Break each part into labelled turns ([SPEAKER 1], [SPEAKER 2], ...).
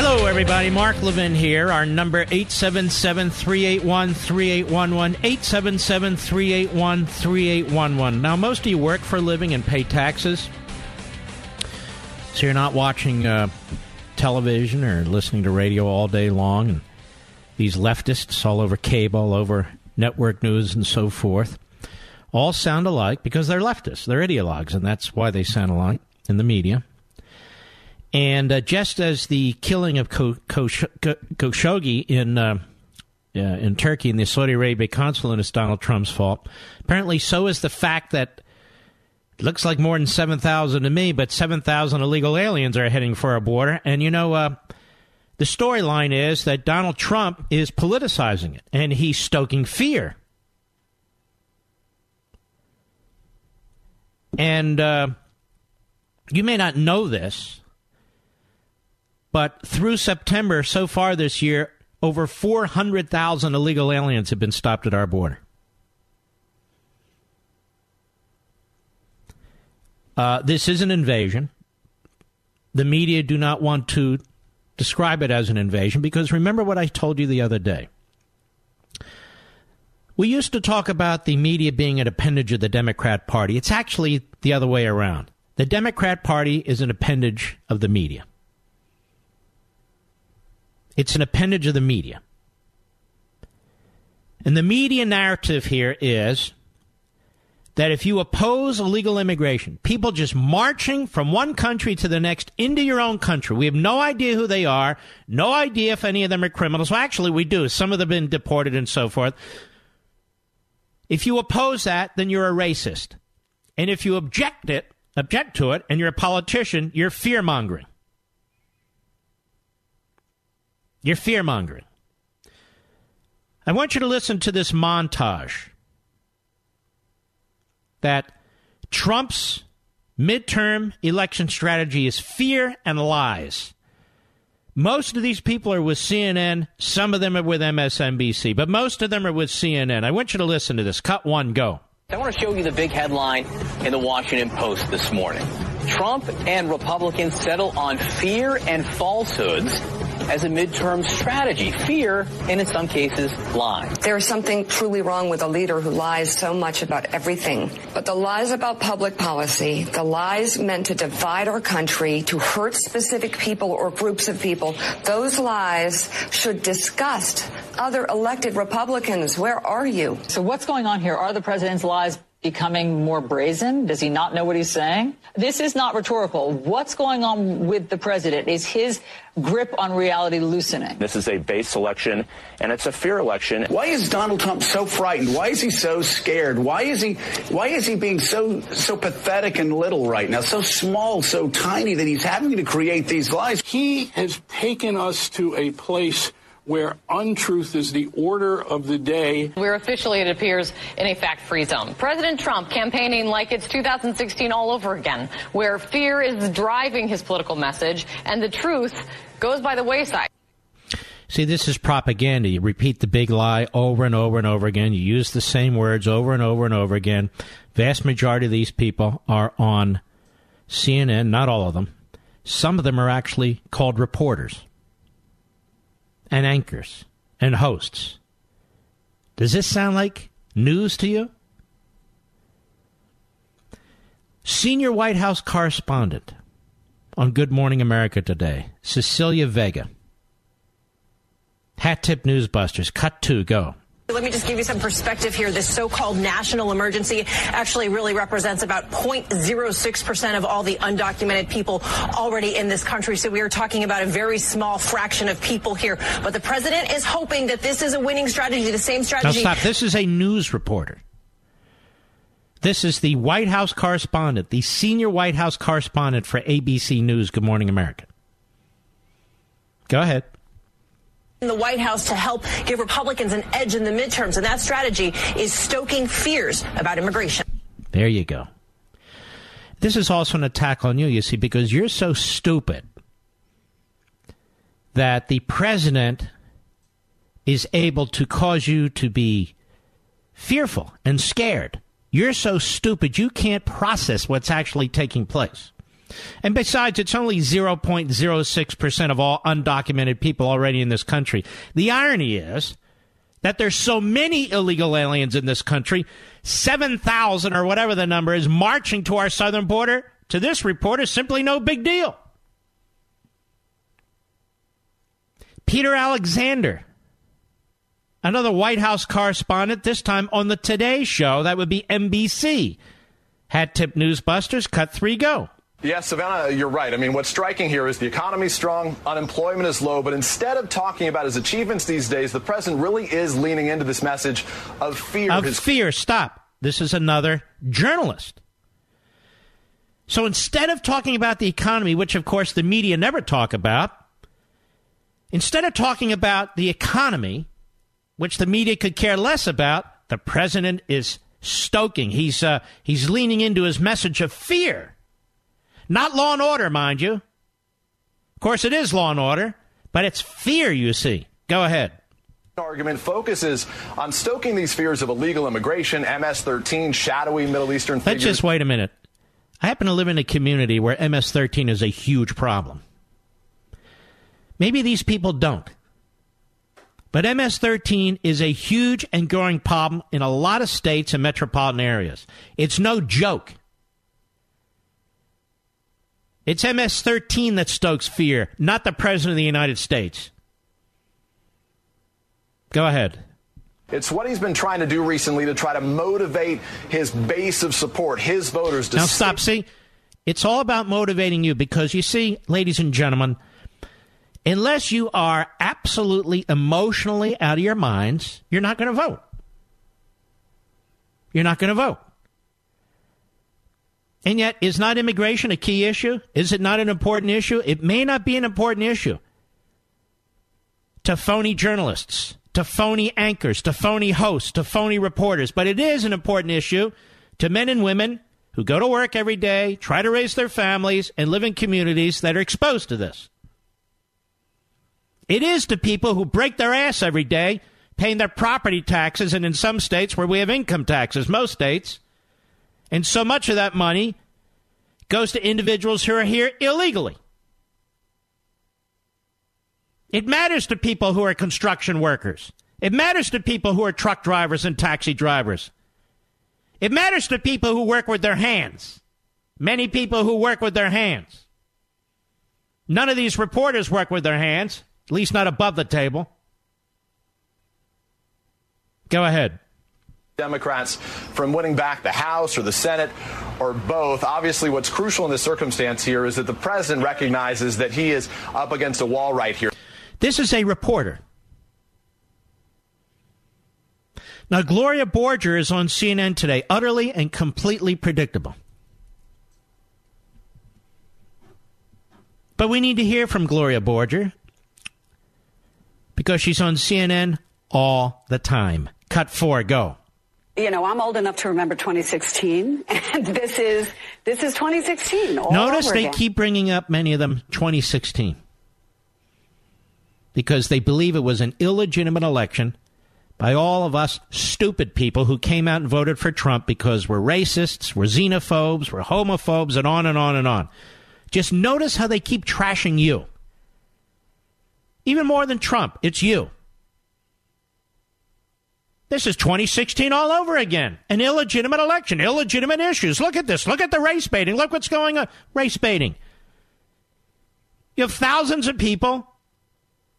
[SPEAKER 1] Hello, everybody. Mark Levin here. Our number 877-381-3811, 877-381-3811. Now, most of you work for a living and pay taxes, so you're not watching uh, television or listening to radio all day long. And these leftists all over cable, all over network news and so forth, all sound alike because they're leftists. They're ideologues, and that's why they sound alike in the media. And uh, just as the killing of Khashoggi in uh, uh, in Turkey and the Saudi Arabia consulate is Donald Trump's fault, apparently so is the fact that it looks like more than seven thousand to me, but seven thousand illegal aliens are heading for our border. And you know, uh, the storyline is that Donald Trump is politicizing it and he's stoking fear. And uh, you may not know this but through September so far this year, over 400,000 illegal aliens have been stopped at our border. Uh, this is an invasion. The media do not want to describe it as an invasion because remember what I told you the other day. We used to talk about the media being an appendage of the Democrat Party. It's actually the other way around. The Democrat Party is an appendage of the media. It's an appendage of the media. And the media narrative here is that if you oppose illegal immigration, people just marching from one country to the next into your own country, we have no idea who they are, no idea if any of them are criminals. Well, actually, we do. Some of them have been deported and so forth. If you oppose that, then you're a racist. And if you object it, object to it, and you're a politician, you're fear mongering. You're fear mongering. I want you to listen to this montage that Trump's midterm election strategy is fear and lies. Most of these people are with CNN. Some of them are with MSNBC, but most of them are with CNN. I want you to listen to this. Cut one, go.
[SPEAKER 2] I want to show you the big headline in the Washington Post this morning. Trump and Republicans settle on fear and falsehoods as a midterm strategy. Fear, and in some cases, lies.
[SPEAKER 3] There's something truly wrong with a leader who lies so much about everything. But the lies about public policy, the lies meant to divide our country, to hurt specific people or groups of people, those lies should disgust other elected Republicans. Where are you?
[SPEAKER 4] So what's going on here? Are the president's lies becoming more brazen? Does he not know what he's saying? This is not rhetorical. What's going on with the president? Is his grip on reality loosening?
[SPEAKER 5] This is a base election, and it's a fear election.
[SPEAKER 6] Why is Donald Trump so frightened? Why is he so scared? Why is he why is he being so so pathetic and little right now? So small, so tiny that he's having to create these lies.
[SPEAKER 7] He has taken us to a place where untruth is the order of the day.
[SPEAKER 8] We're officially, it appears, in a fact free zone. President Trump campaigning like it's 2016 all over again, where fear is driving his political message and the truth goes by the wayside.
[SPEAKER 1] See, this is propaganda. You repeat the big lie over and over and over again. You use the same words over and over and over again. Vast majority of these people are on CNN, not all of them. Some of them are actually called reporters and anchors and hosts. Does this sound like news to you? Senior White House correspondent on Good Morning America today, Cecilia Vega. Hat tip newsbusters. Cut two, go.
[SPEAKER 9] Let me just give you some perspective here. This so-called national emergency actually really represents about 0.06% of all the undocumented people already in this country. So we are talking about a very small fraction of people here. But the president is hoping that this is a winning strategy, the same strategy.
[SPEAKER 1] Now stop. This is a news reporter. This is the White House correspondent, the senior White House correspondent for ABC News. Good Morning America. Go ahead
[SPEAKER 9] in the White House to help give Republicans an edge in the midterms. And that strategy is stoking fears about immigration.
[SPEAKER 1] There you go. This is also an attack on you, you see, because you're so stupid that the president is able to cause you to be fearful and scared. You're so stupid you can't process what's actually taking place. And besides, it's only 0.06% of all undocumented people already in this country. The irony is that there's so many illegal aliens in this country, 7,000 or whatever the number is, marching to our southern border, to this report is simply no big deal. Peter Alexander, another White House correspondent, this time on the Today Show, that would be NBC, had tip newsbusters, cut three, go.
[SPEAKER 10] Yes, Savannah, you're right. I mean, what's striking here is the economy's strong, unemployment is low, but instead of talking about his achievements these days, the president really is leaning into this message of fear.
[SPEAKER 1] Of
[SPEAKER 10] his-
[SPEAKER 1] fear. Stop. This is another journalist. So instead of talking about the economy, which of course the media never talk about, instead of talking about the economy, which the media could care less about, the president is stoking. He's uh, he's leaning into his message of fear. Not law and order, mind you. Of course, it is law and order, but it's fear, you see. Go ahead.
[SPEAKER 10] argument focuses on stoking these fears of illegal immigration, MS-13, shadowy Middle Eastern
[SPEAKER 1] Let's just wait a minute. I happen to live in a community where MS 13 is a huge problem. Maybe these people don't. But MS 13 is a huge and growing problem in a lot of states and metropolitan areas. It's no joke. It's MS 13 that stokes fear, not the President of the United States. Go ahead.
[SPEAKER 10] It's what he's been trying to do recently to try to motivate his base of support, his voters to
[SPEAKER 1] Now stop. See, it's all about motivating you because you see, ladies and gentlemen, unless you are absolutely emotionally out of your minds, you're not going to vote. You're not going to vote. And yet, is not immigration a key issue? Is it not an important issue? It may not be an important issue to phony journalists, to phony anchors, to phony hosts, to phony reporters, but it is an important issue to men and women who go to work every day, try to raise their families, and live in communities that are exposed to this. It is to people who break their ass every day, paying their property taxes, and in some states where we have income taxes, most states. And so much of that money goes to individuals who are here illegally. It matters to people who are construction workers. It matters to people who are truck drivers and taxi drivers. It matters to people who work with their hands. Many people who work with their hands. None of these reporters work with their hands, at least not above the table. Go ahead.
[SPEAKER 10] Democrats from winning back the House or the Senate or both. Obviously, what's crucial in this circumstance here is that the president recognizes that he is up against a wall right here.
[SPEAKER 1] This is a reporter. Now, Gloria Borger is on CNN today, utterly and completely predictable. But we need to hear from Gloria Borger because she's on CNN all the time. Cut four, go.
[SPEAKER 11] You know, I'm old enough to remember 2016, and this is this is 2016. All
[SPEAKER 1] Notice they
[SPEAKER 11] again.
[SPEAKER 1] keep bringing up many of them 2016 because they believe it was an illegitimate election by all of us stupid people who came out and voted for Trump because we're racists, we're xenophobes, we're homophobes, and on and on and on. Just notice how they keep trashing you. Even more than Trump, it's you. This is 2016 all over again. An illegitimate election, illegitimate issues. Look at this. Look at the race baiting. Look what's going on. Race baiting. You have thousands of people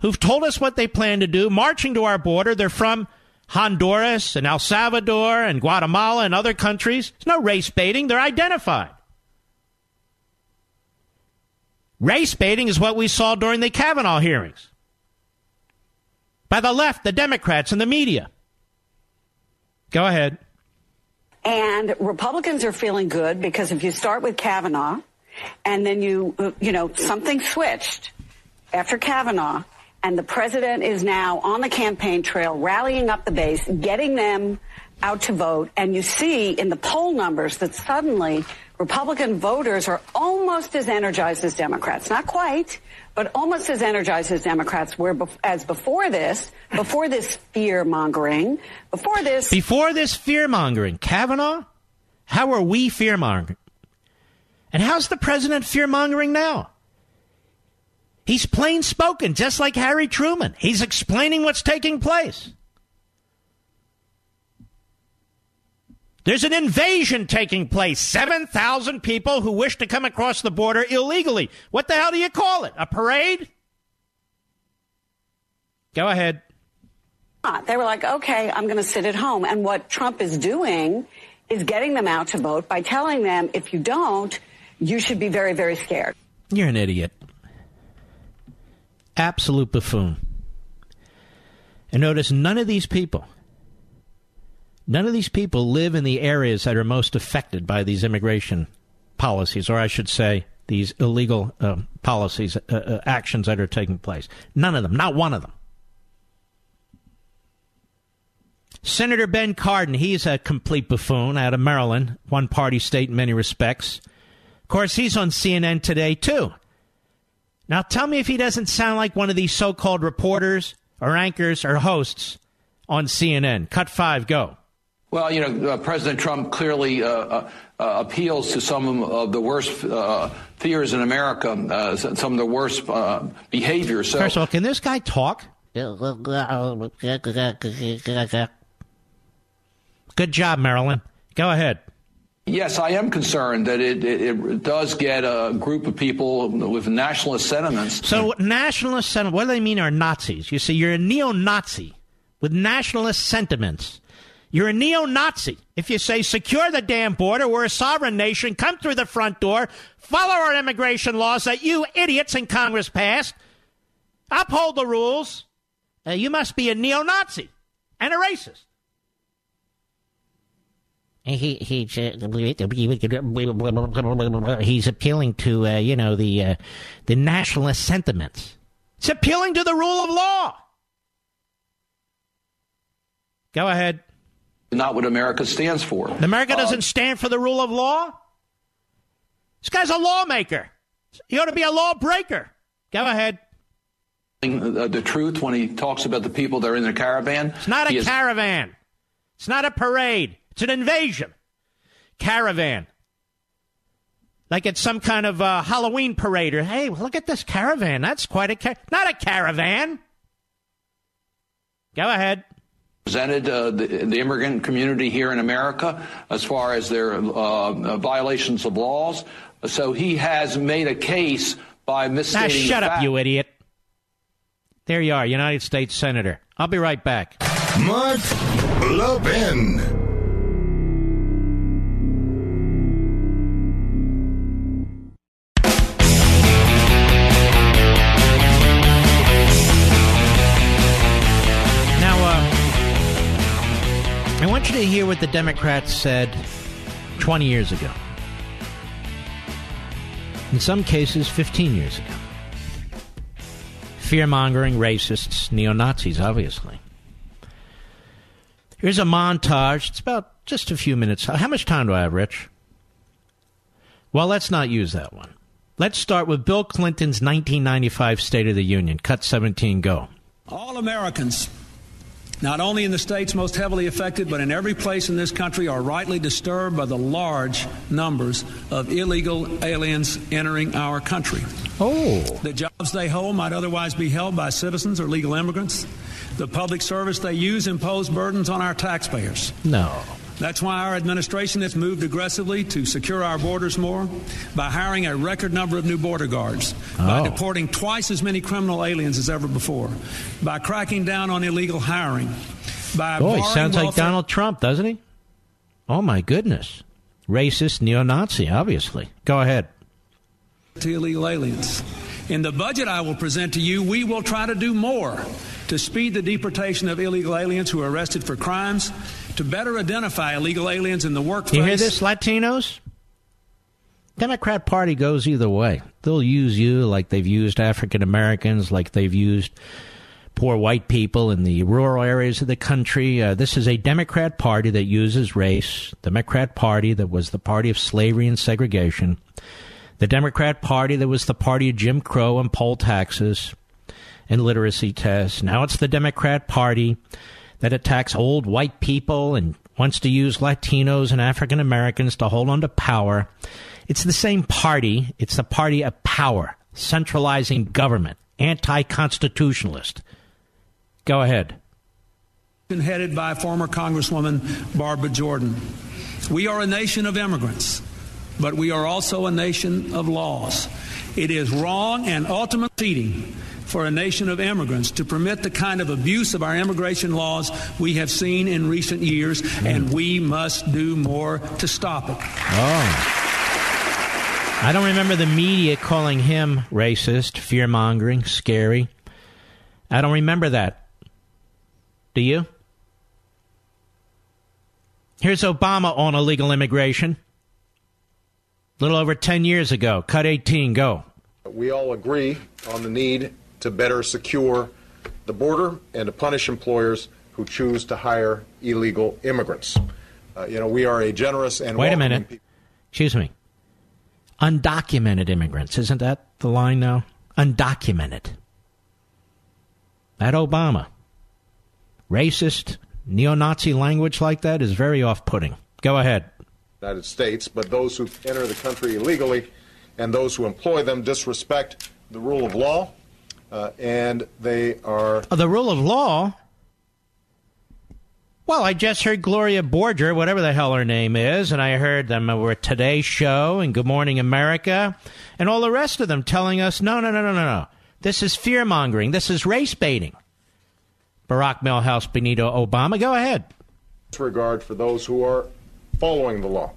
[SPEAKER 1] who've told us what they plan to do, marching to our border. They're from Honduras and El Salvador and Guatemala and other countries. There's no race baiting. They're identified. Race baiting is what we saw during the Kavanaugh hearings by the left, the Democrats, and the media. Go ahead.
[SPEAKER 11] And Republicans are feeling good because if you start with Kavanaugh and then you, you know, something switched after Kavanaugh and the president is now on the campaign trail rallying up the base, getting them out to vote, and you see in the poll numbers that suddenly Republican voters are almost as energized as Democrats. Not quite, but almost as energized as Democrats were as before this, before this fear mongering, before this.
[SPEAKER 1] Before this fear mongering, Kavanaugh, how are we fear mongering? And how's the president fear mongering now? He's plain spoken, just like Harry Truman. He's explaining what's taking place. There's an invasion taking place. 7,000 people who wish to come across the border illegally. What the hell do you call it? A parade? Go ahead.
[SPEAKER 11] Ah, they were like, okay, I'm going to sit at home. And what Trump is doing is getting them out to vote by telling them, if you don't, you should be very, very scared.
[SPEAKER 1] You're an idiot. Absolute buffoon. And notice none of these people, none of these people live in the areas that are most affected by these immigration policies, or I should say, these illegal uh, policies, uh, uh, actions that are taking place. None of them, not one of them. Senator Ben Cardin, he's a complete buffoon out of Maryland, one party state in many respects. Of course, he's on CNN today, too. Now, tell me if he doesn't sound like one of these so called reporters or anchors or hosts on CNN. Cut five, go.
[SPEAKER 12] Well, you know, uh, President Trump clearly uh, uh, uh appeals to some of the worst uh, fears in America, uh, some of the worst behaviors. So-
[SPEAKER 1] First of all, can this guy talk? Good job, Maryland. Go ahead.
[SPEAKER 12] Yes, I am concerned that it, it, it, does get a group of people with nationalist sentiments.
[SPEAKER 1] So, nationalist sentiments, what do they mean are Nazis? You see, you're a neo Nazi with nationalist sentiments. You're a neo Nazi. If you say, secure the damn border, we're a sovereign nation, come through the front door, follow our immigration laws that you idiots in Congress passed, uphold the rules, uh, you must be a neo Nazi and a racist. He, he's, uh, he's appealing to uh, you know the uh, the nationalist sentiments. It's appealing to the rule of law. Go ahead.
[SPEAKER 12] Not what America stands for.
[SPEAKER 1] America doesn't stand for the rule of law. This guy's a lawmaker. He ought to be a lawbreaker. Go ahead.
[SPEAKER 12] The truth when he talks about the people that are in the caravan.
[SPEAKER 1] It's not a is- caravan. It's not a parade. It's an invasion. Caravan. Like it's some kind of uh, Halloween parade. Or, hey, look at this caravan. That's quite a car- not a caravan. Go ahead.
[SPEAKER 12] Presented uh, the, the, immigrant community here in America as far as their uh, violations of laws. So he has made a case by misstating.
[SPEAKER 1] Ah, shut up, you idiot. There you are, United States Senator. I'll be right back.
[SPEAKER 13] Mark Levin.
[SPEAKER 1] You to hear what the Democrats said 20 years ago. In some cases, 15 years ago. Fear mongering racists, neo Nazis, obviously. Here's a montage. It's about just a few minutes. How much time do I have, Rich? Well, let's not use that one. Let's start with Bill Clinton's 1995 State of the Union. Cut 17, go.
[SPEAKER 14] All Americans not only in the states most heavily affected, but in every place in this country, are rightly disturbed by the large numbers of illegal aliens entering our country.
[SPEAKER 1] Oh.
[SPEAKER 14] The jobs they hold might otherwise be held by citizens or legal immigrants. The public service they use impose burdens on our taxpayers.
[SPEAKER 1] No.
[SPEAKER 14] That's why our administration has moved aggressively to secure our borders more by hiring a record number of new border guards, oh. by deporting twice as many criminal aliens as ever before, by cracking down on illegal hiring, by
[SPEAKER 1] Boy, sounds like Donald Trump, doesn't he? Oh my goodness. Racist neo-Nazi, obviously. Go ahead.
[SPEAKER 14] To illegal aliens. In the budget I will present to you, we will try to do more to speed the deportation of illegal aliens who are arrested for crimes to better identify illegal aliens in the workplace.
[SPEAKER 1] You hear this, Latinos? Democrat Party goes either way. They'll use you like they've used African Americans, like they've used poor white people in the rural areas of the country. Uh, this is a Democrat Party that uses race, Democrat Party that was the party of slavery and segregation, the Democrat Party that was the party of Jim Crow and poll taxes and literacy tests. Now it's the Democrat Party that attacks old white people and wants to use Latinos and African Americans to hold on to power. It's the same party. It's the party of power, centralizing government, anti constitutionalist. Go ahead.
[SPEAKER 14] Headed by former Congresswoman Barbara Jordan. We are a nation of immigrants, but we are also a nation of laws. It is wrong and ultimately cheating for a nation of immigrants to permit the kind of abuse of our immigration laws we have seen in recent years, and we must do more to stop it.
[SPEAKER 1] Oh. I don't remember the media calling him racist, fear mongering, scary. I don't remember that. Do you? Here's Obama on illegal immigration. A little over 10 years ago. Cut 18, go.
[SPEAKER 15] We all agree on the need to better secure the border and to punish employers who choose to hire illegal immigrants. Uh, you know, we are a generous and
[SPEAKER 1] wait a minute. Excuse me. Undocumented immigrants, isn't that the line now? Undocumented. That Obama. Racist, neo Nazi language like that is very off putting. Go ahead.
[SPEAKER 15] United States, but those who enter the country illegally and those who employ them disrespect the rule of law uh, and they are.
[SPEAKER 1] Oh, the rule of law? Well, I just heard Gloria Borger, whatever the hell her name is, and I heard them over Today Show and Good Morning America and all the rest of them telling us no, no, no, no, no, no. This is fear mongering. This is race baiting. Barack Milhouse Benito Obama, go ahead.
[SPEAKER 15] Disregard for those who are following the law.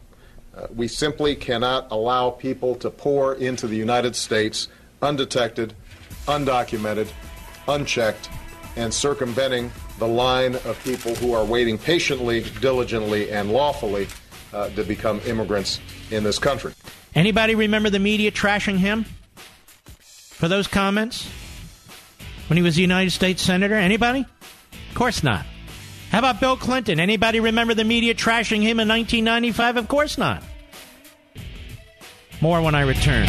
[SPEAKER 15] Uh, we simply cannot allow people to pour into the United States undetected undocumented, unchecked, and circumventing the line of people who are waiting patiently, diligently, and lawfully uh, to become immigrants in this country.
[SPEAKER 1] Anybody remember the media trashing him for those comments when he was a United States Senator? Anybody? Of course not. How about Bill Clinton? Anybody remember the media trashing him in 1995? Of course not. More when I return.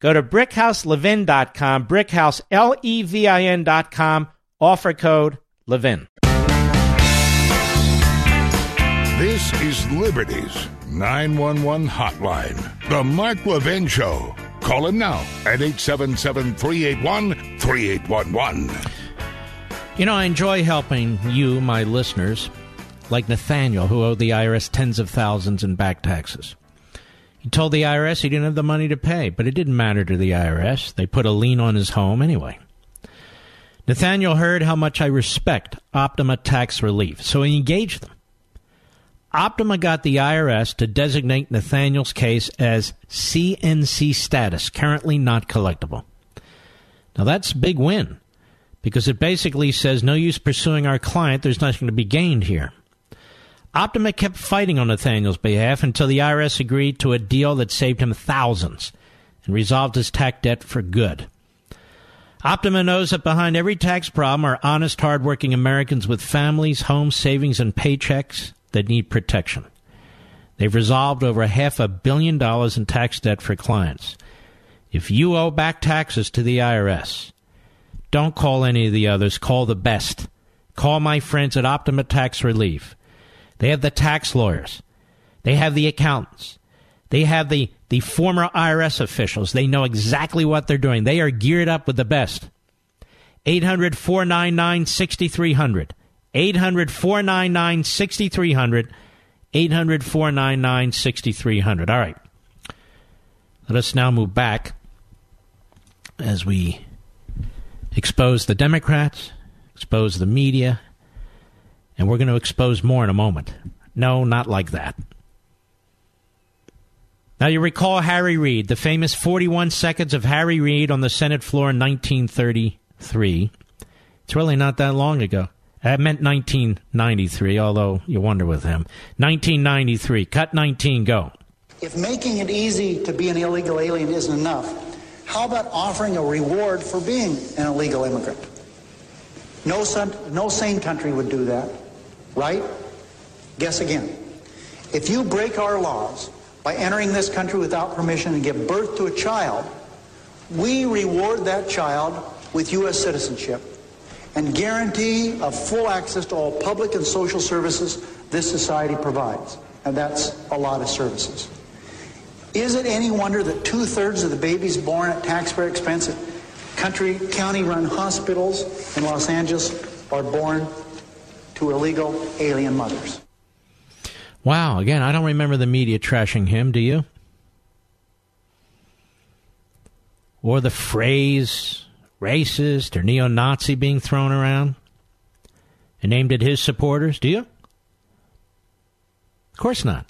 [SPEAKER 1] Go to brickhouselevin.com, brickhouse, L-E-V-I-N.com, offer code LEVIN.
[SPEAKER 13] This is Liberty's 911 hotline. The Mark Levin Show. Call him now at 877-381-3811.
[SPEAKER 1] You know, I enjoy helping you, my listeners, like Nathaniel, who owed the IRS tens of thousands in back taxes. He told the IRS he didn't have the money to pay, but it didn't matter to the IRS. They put a lien on his home anyway. Nathaniel heard how much I respect Optima Tax Relief, so he engaged them. Optima got the IRS to designate Nathaniel's case as CNC status, currently not collectible. Now that's a big win because it basically says no use pursuing our client, there's nothing to be gained here. Optima kept fighting on Nathaniel's behalf until the IRS agreed to a deal that saved him thousands and resolved his tax debt for good. Optima knows that behind every tax problem are honest, hardworking Americans with families, homes, savings, and paychecks that need protection. They've resolved over half a billion dollars in tax debt for clients. If you owe back taxes to the IRS, don't call any of the others. Call the best. Call my friends at Optima Tax Relief. They have the tax lawyers. They have the accountants. They have the, the former IRS officials. They know exactly what they're doing. They are geared up with the best. 800 499 6300. 800 499 6300. 800 499 6300. All right. Let us now move back as we expose the Democrats, expose the media, and we're going to expose more in a moment. No, not like that. Now, you recall Harry Reid, the famous 41 seconds of Harry Reid on the Senate floor in 1933. It's really not that long ago. Uh, I meant 1993, although you wonder with him. 1993. Cut 19, go.
[SPEAKER 16] If making it easy to be an illegal alien isn't enough, how about offering a reward for being an illegal immigrant? No, no sane country would do that, right? Guess again. If you break our laws by entering this country without permission and give birth to a child, we reward that child with U.S. citizenship and guarantee of full access to all public and social services this society provides. And that's a lot of services. Is it any wonder that two thirds of the babies born at taxpayer expense at country, county run hospitals in Los Angeles are born to illegal alien mothers?
[SPEAKER 1] Wow, again, I don't remember the media trashing him, do you? Or the phrase racist or neo Nazi being thrown around and aimed at his supporters? Do you? Of course not.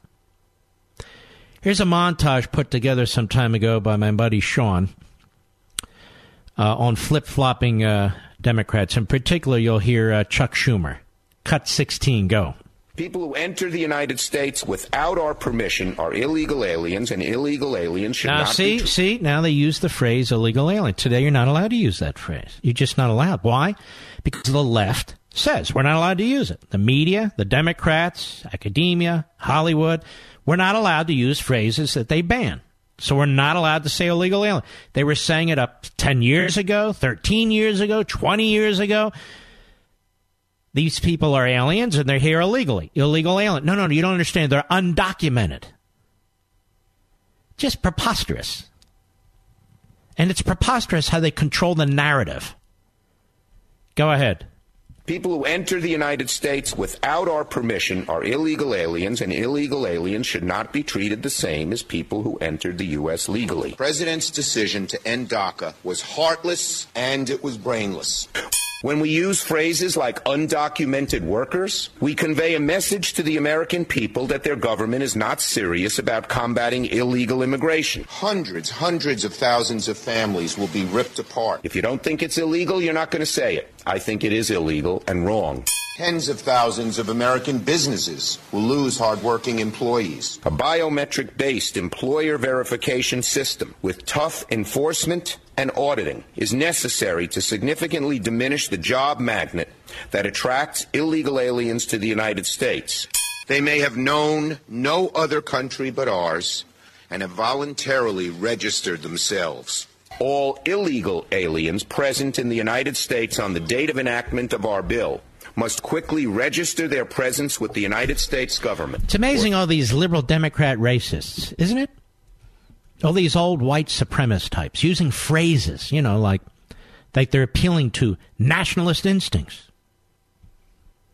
[SPEAKER 1] Here's a montage put together some time ago by my buddy Sean uh, on flip flopping uh, Democrats. In particular, you'll hear uh, Chuck Schumer. Cut 16, go.
[SPEAKER 17] People who enter the United States without our permission are illegal aliens, and illegal aliens should
[SPEAKER 1] now,
[SPEAKER 17] not
[SPEAKER 1] see,
[SPEAKER 17] be.
[SPEAKER 1] See, now they use the phrase illegal alien. Today, you're not allowed to use that phrase. You're just not allowed. Why? Because the left says we're not allowed to use it. The media, the Democrats, academia, Hollywood, we're not allowed to use phrases that they ban. So we're not allowed to say illegal alien. They were saying it up 10 years ago, 13 years ago, 20 years ago. These people are aliens and they're here illegally. Illegal alien. No, no, no, you don't understand. They're undocumented. Just preposterous. And it's preposterous how they control the narrative. Go ahead.
[SPEAKER 17] People who enter the United States without our permission are illegal aliens, and illegal aliens should not be treated the same as people who entered the U.S. legally.
[SPEAKER 18] The president's decision to end DACA was heartless and it was brainless.
[SPEAKER 17] When we use phrases like undocumented workers, we convey a message to the American people that their government is not serious about combating illegal immigration.
[SPEAKER 18] Hundreds, hundreds of thousands of families will be ripped apart.
[SPEAKER 17] If you don't think it's illegal, you're not going to say it. I think it is illegal and wrong.
[SPEAKER 18] Tens of thousands of American businesses will lose hardworking employees.
[SPEAKER 17] A biometric based employer verification system with tough enforcement and auditing is necessary to significantly diminish the job magnet that attracts illegal aliens to the United States.
[SPEAKER 18] They may have known no other country but ours and have voluntarily registered themselves.
[SPEAKER 17] All illegal aliens present in the United States on the date of enactment of our bill must quickly register their presence with the United States government.
[SPEAKER 1] It's amazing all these liberal Democrat racists, isn't it? All these old white supremacist types using phrases, you know, like like they're appealing to nationalist instincts.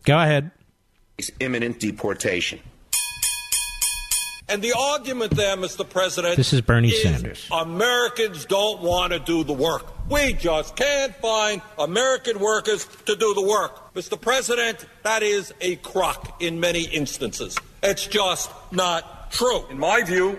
[SPEAKER 1] Go ahead.
[SPEAKER 17] It's imminent deportation.
[SPEAKER 19] And the argument there, Mr. President,
[SPEAKER 1] This is Bernie
[SPEAKER 19] is
[SPEAKER 1] Sanders.
[SPEAKER 19] Americans don't want to do the work. We just can't find American workers to do the work. Mr. President, that is a crock in many instances. It's just not true. In my view,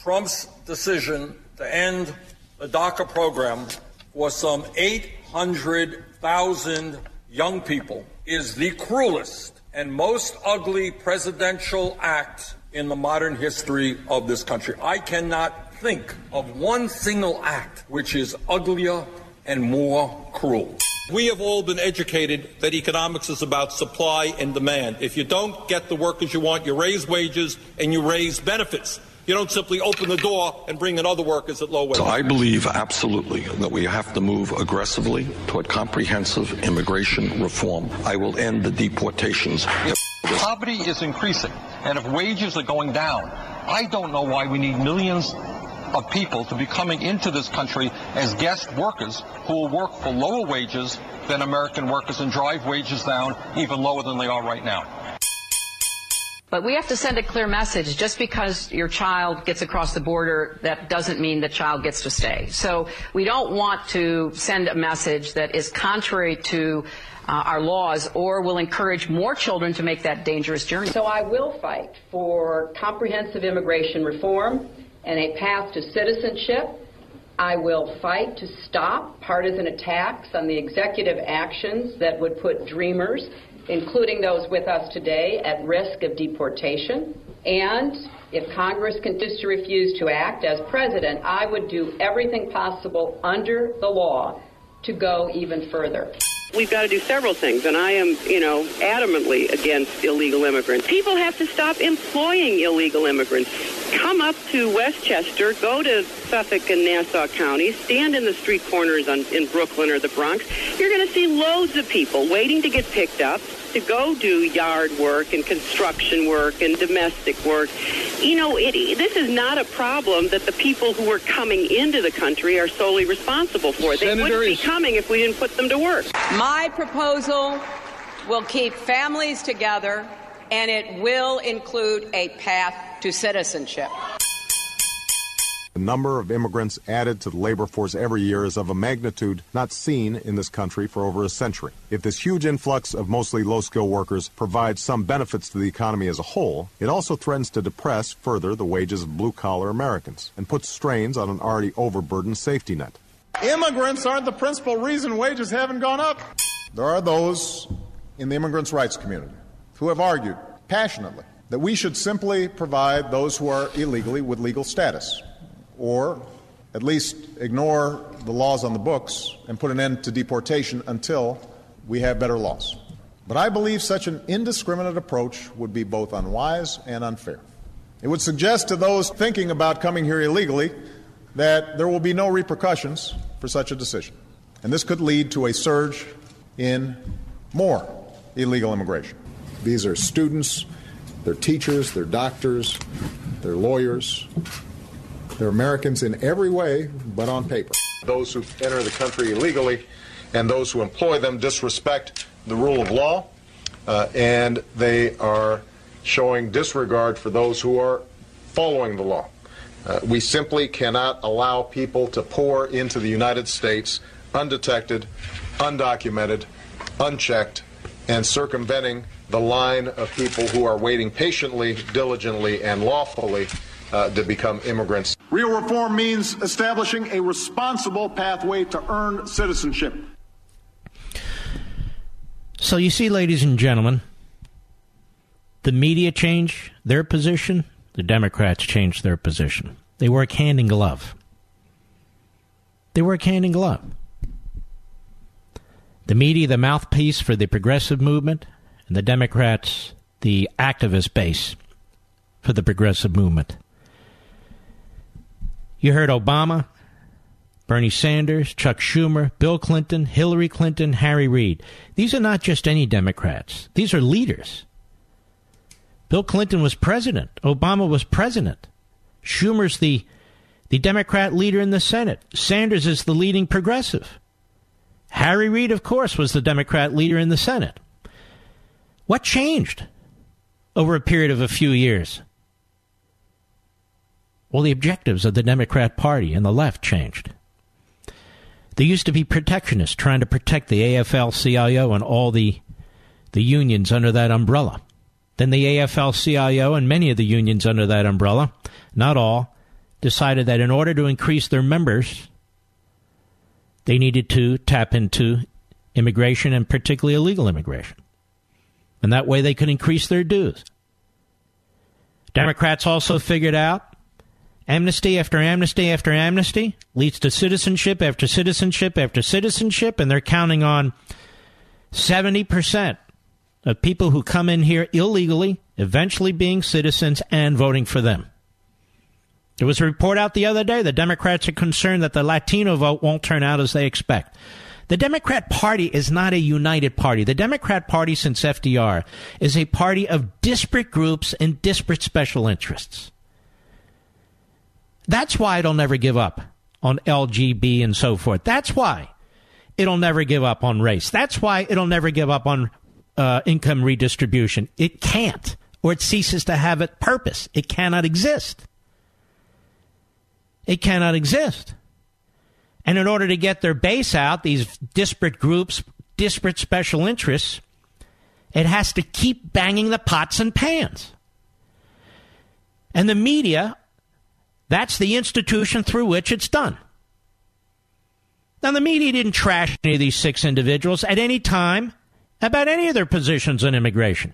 [SPEAKER 19] Trump's decision to end the DACA program for some 800,000 young people is the cruelest and most ugly presidential act in the modern history of this country. I cannot think of one single act which is uglier and more cruel. We have all been educated that economics is about supply and demand. If you don't get the workers you want, you raise wages and you raise benefits. You don't simply open the door and bring in other workers at low wages.
[SPEAKER 20] So I believe absolutely that we have to move aggressively toward comprehensive immigration reform. I will end the deportations.
[SPEAKER 21] Poverty is increasing, and if wages are going down, I don't know why we need millions of people to be coming into this country as guest workers who will work for lower wages than American workers and drive wages down even lower than they are right now.
[SPEAKER 22] But we have to send a clear message. Just because your child gets across the border, that doesn't mean the child gets to stay. So we don't want to send a message that is contrary to uh, our laws or will encourage more children to make that dangerous journey.
[SPEAKER 23] So I will fight for comprehensive immigration reform and a path to citizenship. I will fight to stop partisan attacks on the executive actions that would put dreamers, including those with us today, at risk of deportation. And if Congress continues to refuse to act as president, I would do everything possible under the law to go even further.
[SPEAKER 24] We've got to do several things, and I am, you know, adamantly against illegal immigrants. People have to stop employing illegal immigrants. Come up to Westchester, go to Suffolk and Nassau counties, stand in the street corners on, in Brooklyn or the Bronx. You're going to see loads of people waiting to get picked up to go do yard work and construction work and domestic work. You know, it, this is not a problem that the people who are coming into the country are solely responsible for. They wouldn't be coming if we didn't put them to work.
[SPEAKER 22] My proposal will keep families together and it will include a path to citizenship.
[SPEAKER 15] The number of immigrants added to the labor force every year is of a magnitude not seen in this country for over a century. If this huge influx of mostly low skilled workers provides some benefits to the economy as a whole, it also threatens to depress further the wages of blue collar Americans and puts strains on an already overburdened safety net.
[SPEAKER 25] Immigrants aren't the principal reason wages haven't gone up.
[SPEAKER 15] There are those in the immigrants' rights community who have argued passionately that we should simply provide those who are illegally with legal status or at least ignore the laws on the books and put an end to deportation until we have better laws. But I believe such an indiscriminate approach would be both unwise and unfair. It would suggest to those thinking about coming here illegally that there will be no repercussions for such a decision. And this could lead to a surge in more illegal immigration. These are students, they're teachers, they're doctors, they're lawyers, they're Americans in every way but on paper. Those who enter the country illegally and those who employ them disrespect the rule of law, uh, and they are showing disregard for those who are following the law. Uh, we simply cannot allow people to pour into the United States undetected, undocumented, unchecked, and circumventing the line of people who are waiting patiently, diligently, and lawfully uh, to become immigrants.
[SPEAKER 25] Real reform means establishing a responsible pathway to earn citizenship.
[SPEAKER 1] So you see, ladies and gentlemen, the media change their position, the Democrats change their position. They work hand in glove. They work hand in glove. The media, the mouthpiece for the progressive movement, and the Democrats, the activist base for the progressive movement. You heard Obama, Bernie Sanders, Chuck Schumer, Bill Clinton, Hillary Clinton, Harry Reid. These are not just any Democrats, these are leaders. Bill Clinton was president, Obama was president. Schumer's the, the Democrat leader in the Senate. Sanders is the leading progressive. Harry Reid, of course, was the Democrat leader in the Senate. What changed over a period of a few years? Well, the objectives of the Democrat Party and the left changed. They used to be protectionists, trying to protect the AFL CIO and all the, the unions under that umbrella. Then the AFL CIO and many of the unions under that umbrella, not all, decided that in order to increase their members, they needed to tap into immigration and particularly illegal immigration. And that way they could increase their dues. Democrats also figured out amnesty after amnesty after amnesty leads to citizenship after citizenship after citizenship, and they're counting on 70% of people who come in here illegally eventually being citizens and voting for them. There was a report out the other day. The Democrats are concerned that the Latino vote won't turn out as they expect. The Democrat Party is not a united party. The Democrat Party, since FDR, is a party of disparate groups and disparate special interests. That's why it'll never give up on LGB and so forth. That's why it'll never give up on race. That's why it'll never give up on uh, income redistribution. It can't, or it ceases to have a purpose. It cannot exist. It cannot exist. And in order to get their base out, these disparate groups, disparate special interests, it has to keep banging the pots and pans. And the media, that's the institution through which it's done. Now, the media didn't trash any of these six individuals at any time about any of their positions on immigration.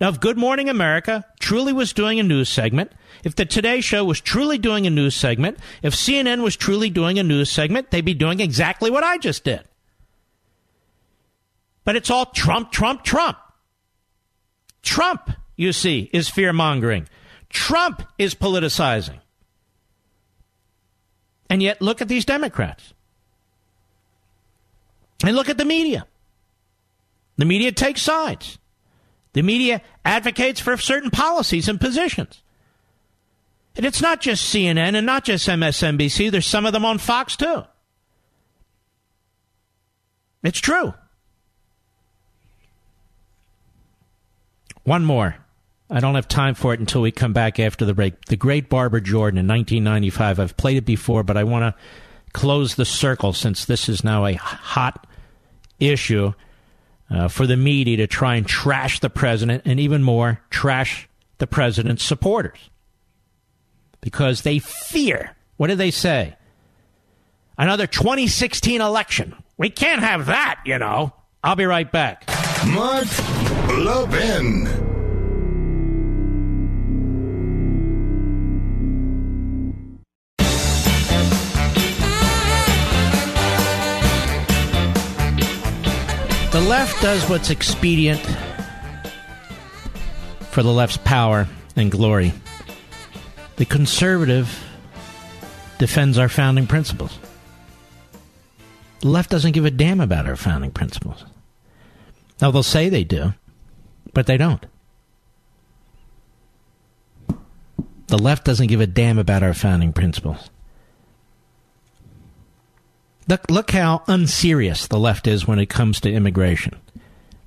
[SPEAKER 1] Now, if Good Morning America truly was doing a news segment, if the Today Show was truly doing a news segment, if CNN was truly doing a news segment, they'd be doing exactly what I just did. But it's all Trump, Trump, Trump. Trump, you see, is fear mongering. Trump is politicizing. And yet, look at these Democrats. And look at the media. The media takes sides. The media advocates for certain policies and positions. And it's not just CNN and not just MSNBC, there's some of them on Fox too. It's true. One more. I don't have time for it until we come back after the break. The Great Barbara Jordan in 1995. I've played it before, but I want to close the circle since this is now a hot issue uh, for the media to try and trash the president and even more, trash the president's supporters. Because they fear. What did they say? Another 2016 election. We can't have that, you know. I'll be right back.
[SPEAKER 13] Mark Levin.
[SPEAKER 1] Left does what's expedient for the left's power and glory. The conservative defends our founding principles. The left doesn't give a damn about our founding principles. Now, they'll say they do, but they don't. The left doesn't give a damn about our founding principles. Look, look how unserious the left is when it comes to immigration.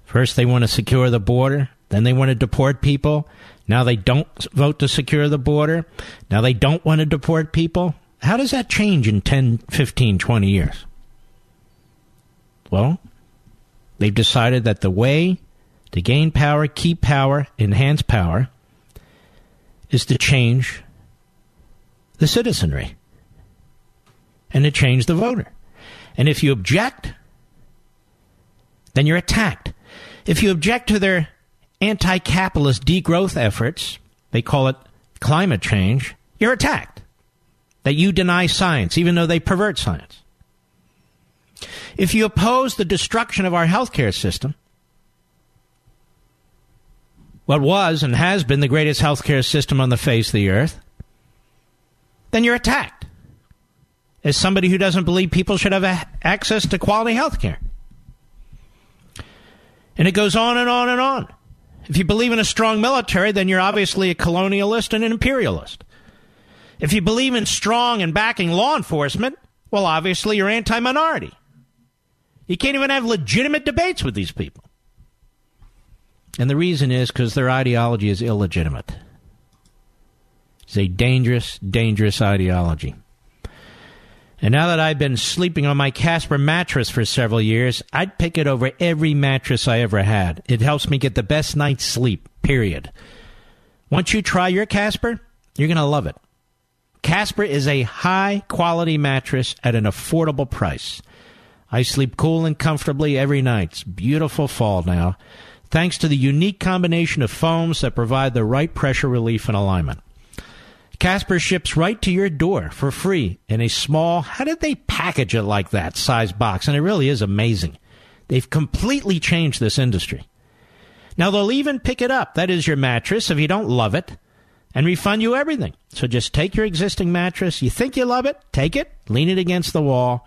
[SPEAKER 1] First, they want to secure the border. Then they want to deport people. Now they don't vote to secure the border. Now they don't want to deport people. How does that change in 10, 15, 20 years? Well, they've decided that the way to gain power, keep power, enhance power is to change the citizenry and to change the voter. And if you object, then you're attacked. If you object to their anti capitalist degrowth efforts, they call it climate change, you're attacked. That you deny science, even though they pervert science. If you oppose the destruction of our healthcare system, what was and has been the greatest healthcare system on the face of the earth, then you're attacked as somebody who doesn't believe people should have access to quality health care. And it goes on and on and on. If you believe in a strong military, then you're obviously a colonialist and an imperialist. If you believe in strong and backing law enforcement, well, obviously you're anti minority. You can't even have legitimate debates with these people. And the reason is because their ideology is illegitimate. It's a dangerous, dangerous ideology. And now that I've been sleeping on my Casper mattress for several years, I'd pick it over every mattress I ever had. It helps me get the best night's sleep, period. Once you try your Casper, you're going to love it. Casper is a high quality mattress at an affordable price. I sleep cool and comfortably every night. It's beautiful fall now, thanks to the unique combination of foams that provide the right pressure relief and alignment. Casper ships right to your door for free in a small, how did they package it like that, size box? And it really is amazing. They've completely changed this industry. Now, they'll even pick it up. That is your mattress if you don't love it. and refund you everything. So just take your existing mattress. You think you love it? Take it, lean it against the wall,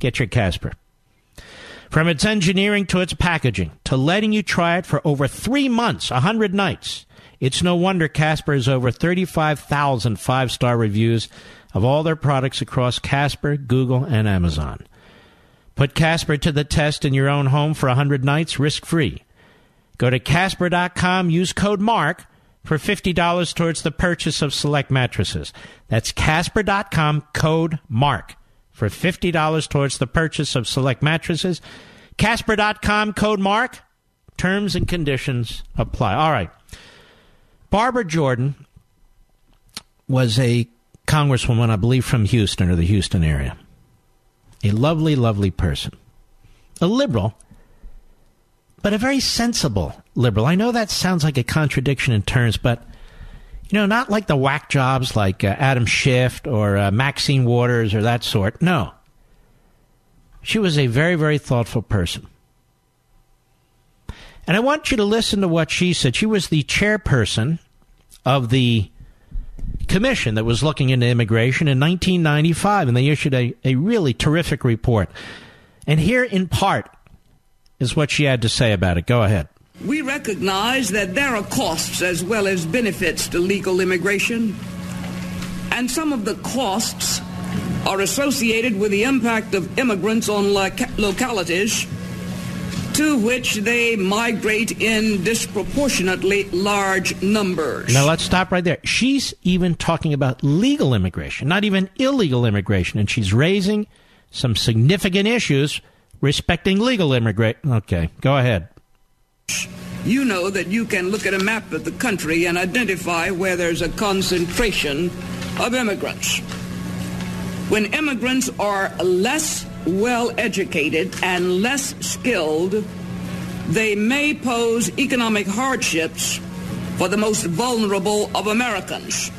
[SPEAKER 1] get your Casper. From its engineering to its packaging to letting you try it for over three months, a 100 nights, it's no wonder Casper has over 35,000 five star reviews of all their products across Casper, Google, and Amazon. Put Casper to the test in your own home for 100 nights risk free. Go to Casper.com, use code MARK for $50 towards the purchase of select mattresses. That's Casper.com, code MARK for $50 towards the purchase of select mattresses. Casper.com, code MARK. Terms and conditions apply. All right. Barbara Jordan was a congresswoman, I believe, from Houston or the Houston area. A lovely, lovely person. A liberal, but a very sensible liberal. I know that sounds like a contradiction in terms, but you know, not like the whack jobs like uh, Adam Schiff or uh, Maxine Waters or that sort. No. She was a very, very thoughtful person. And I want you to listen to what she said. She was the chairperson of the commission that was looking into immigration in 1995, and they issued a, a really terrific report. And here, in part, is what she had to say about it. Go ahead.
[SPEAKER 26] We recognize that there are costs as well as benefits to legal immigration, and some of the costs are associated with the impact of immigrants on localities to which they migrate in disproportionately large numbers.
[SPEAKER 1] Now let's stop right there. She's even talking about legal immigration, not even illegal immigration, and she's raising some significant issues respecting legal immigration. Okay, go ahead.
[SPEAKER 26] You know that you can look at a map of the country and identify where there's a concentration of immigrants. When immigrants are less well educated and less skilled, they may pose economic hardships for the most vulnerable of Americans,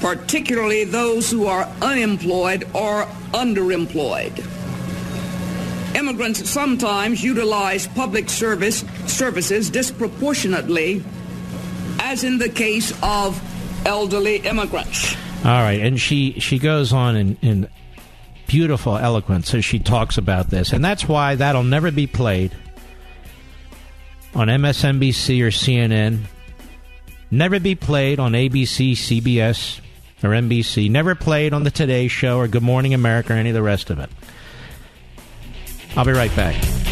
[SPEAKER 26] particularly those who are unemployed or underemployed. Immigrants sometimes utilize public service services disproportionately, as in the case of elderly immigrants.
[SPEAKER 1] All right, and she she goes on and, in beautiful eloquence as she talks about this, and that's why that'll never be played on MSNBC or CNN. Never be played on ABC, CBS, or NBC. Never played on the Today Show or Good Morning America or any of the rest of it. I'll be right back.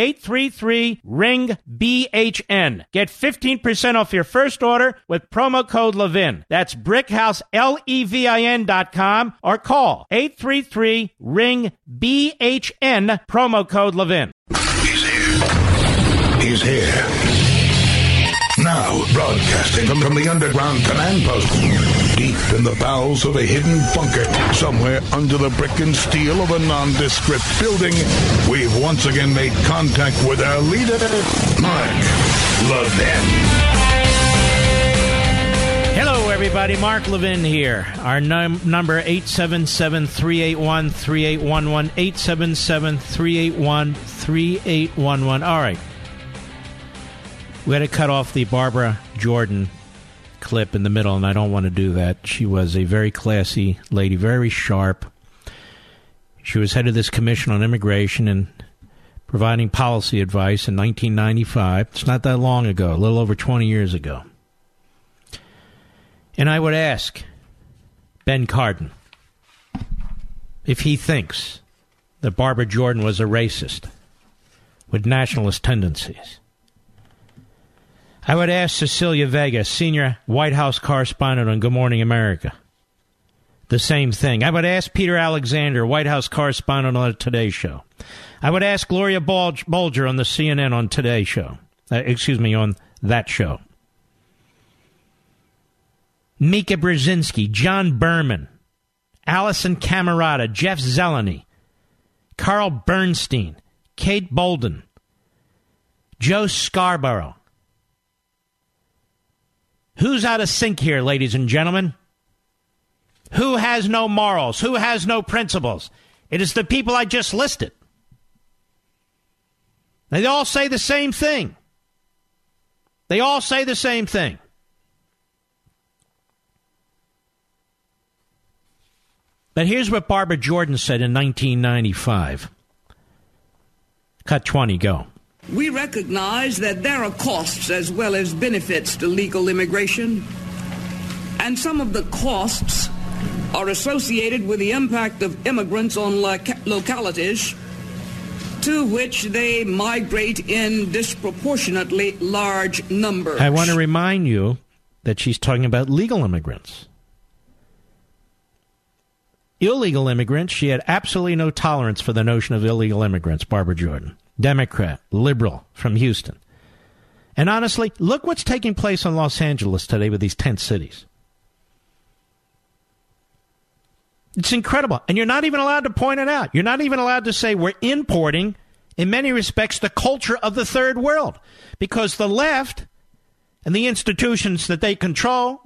[SPEAKER 1] 833 ring BHN. Get 15% off your first order with promo code Levin. That's brickhouse L E V I N dot com or call 833 ring BHN promo code Levin.
[SPEAKER 13] He's here. He's here. Now, broadcasting from, from the underground command post, deep in the bowels of a hidden bunker, somewhere under the brick and steel of a nondescript building, we've once again made contact with our leader, Mark Levin.
[SPEAKER 1] Hello, everybody. Mark Levin here. Our num- number 877 381 3811. 877 381 3811. All right. We had to cut off the Barbara Jordan clip in the middle, and I don't want to do that. She was a very classy lady, very sharp. She was head of this commission on immigration and providing policy advice in 1995. It's not that long ago, a little over 20 years ago. And I would ask Ben Cardin if he thinks that Barbara Jordan was a racist. with nationalist tendencies. I would ask Cecilia Vega, senior White House correspondent on Good Morning America, the same thing. I would ask Peter Alexander, White House correspondent on the Today Show. I would ask Gloria Borger on the CNN on Today Show. Uh, excuse me, on that show. Mika Brzezinski, John Berman, Alisyn Camerota, Jeff Zeleny, Carl Bernstein, Kate Bolduan, Joe Scarborough. Who's out of sync here, ladies and gentlemen? Who has no morals? Who has no principles? It is the people I just listed. They all say the same thing. They all say the same thing. But here's what Barbara Jordan said in 1995. Cut 20, go.
[SPEAKER 26] We recognize that there are costs as well as benefits to legal immigration, and some of the costs are associated with the impact of immigrants on localities to which they migrate in disproportionately large numbers.
[SPEAKER 1] I want to remind you that she's talking about legal immigrants. Illegal immigrants, she had absolutely no tolerance for the notion of illegal immigrants, Barbara Jordan. Democrat, liberal from Houston. And honestly, look what's taking place in Los Angeles today with these tent cities. It's incredible. And you're not even allowed to point it out. You're not even allowed to say we're importing, in many respects, the culture of the third world. Because the left and the institutions that they control,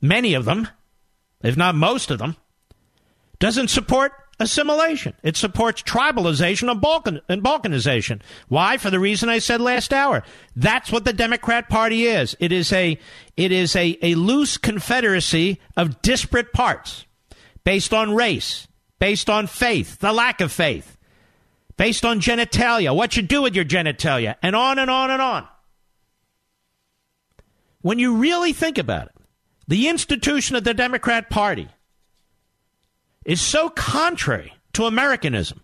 [SPEAKER 1] many of them, if not most of them, doesn't support assimilation. It supports tribalization and, Balkan, and balkanization. Why? For the reason I said last hour. That's what the Democrat Party is. It is a it is a, a loose confederacy of disparate parts based on race, based on faith, the lack of faith, based on genitalia, what you do with your genitalia, and on and on and on. When you really think about it, the institution of the Democrat Party is so contrary to Americanism.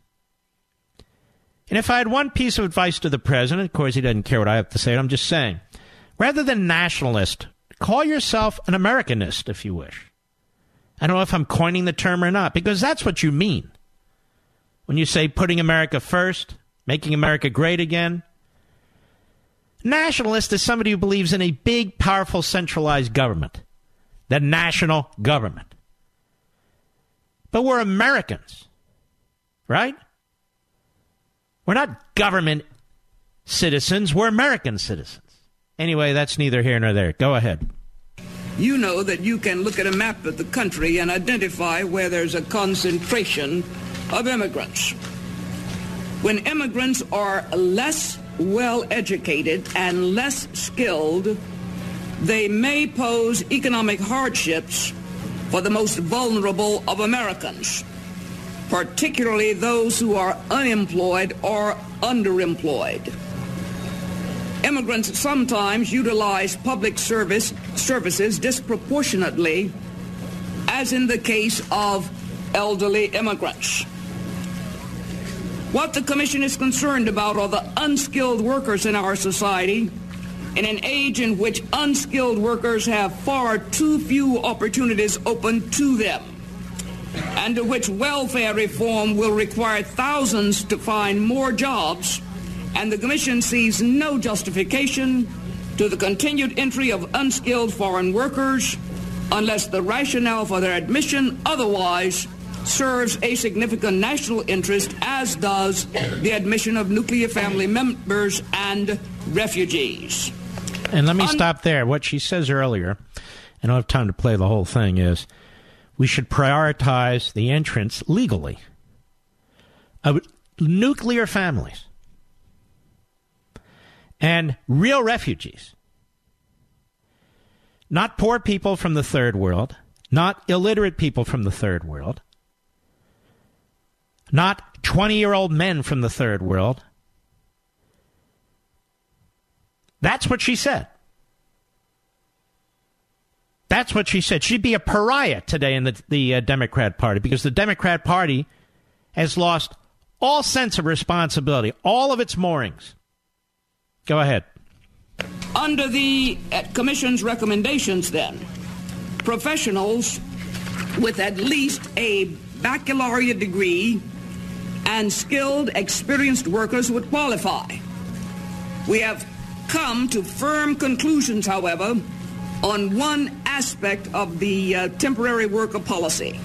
[SPEAKER 1] And if I had one piece of advice to the president, of course he doesn't care what I have to say, I'm just saying, rather than nationalist, call yourself an Americanist if you wish. I don't know if I'm coining the term or not, because that's what you mean. When you say putting America first, making America great again. Nationalist is somebody who believes in a big, powerful, centralized government, the national government. But we're Americans, right? We're not government citizens, we're American citizens. Anyway, that's neither here nor there. Go ahead
[SPEAKER 26] you know that you can look at a map of the country and identify where there's a concentration of immigrants. When immigrants are less well educated and less skilled, they may pose economic hardships for the most vulnerable of Americans, particularly those who are unemployed or underemployed immigrants sometimes utilize public service services disproportionately, as in the case of elderly immigrants. What the Commission is concerned about are the unskilled workers in our society in an age in which unskilled workers have far too few opportunities open to them, and to which welfare reform will require thousands to find more jobs and the Commission sees no justification to the continued entry of unskilled foreign workers unless the rationale for their admission otherwise serves a significant national interest, as does the admission of nuclear family members and refugees.
[SPEAKER 1] And let me Un- stop there. What she says earlier, and I don't have time to play the whole thing, is we should prioritize the entrance legally of nuclear families and real refugees. Not poor people from the third world, not illiterate people from the third world, not 20 year old men from the third world. That's what she said. That's what she said. She'd be a pariah today in the, the uh, Democrat Party because the Democrat Party has lost all sense of responsibility, all of its moorings. Go ahead.
[SPEAKER 26] Under the uh, Commission's recommendations, then, professionals with at least a baccalaureate degree and skilled, experienced workers would qualify. We have come to firm conclusions, however, on one aspect of the uh, temporary worker policy.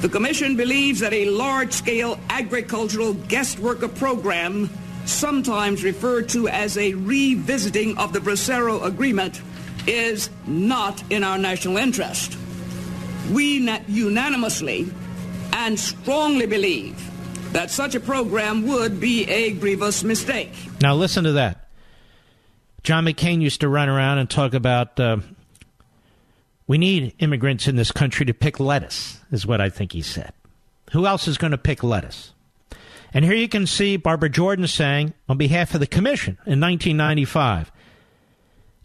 [SPEAKER 26] The Commission believes that a large-scale agricultural guest worker program, sometimes referred to as a revisiting of the Bracero Agreement, is not in our national interest. We unanimously and strongly believe that such a program would be a grievous mistake.
[SPEAKER 1] Now, listen to that. John McCain used to run around and talk about uh, we need immigrants in this country to pick lettuce, is what I think he said. Who else is going to pick lettuce? And here you can see Barbara Jordan saying, on behalf of the commission in 1995,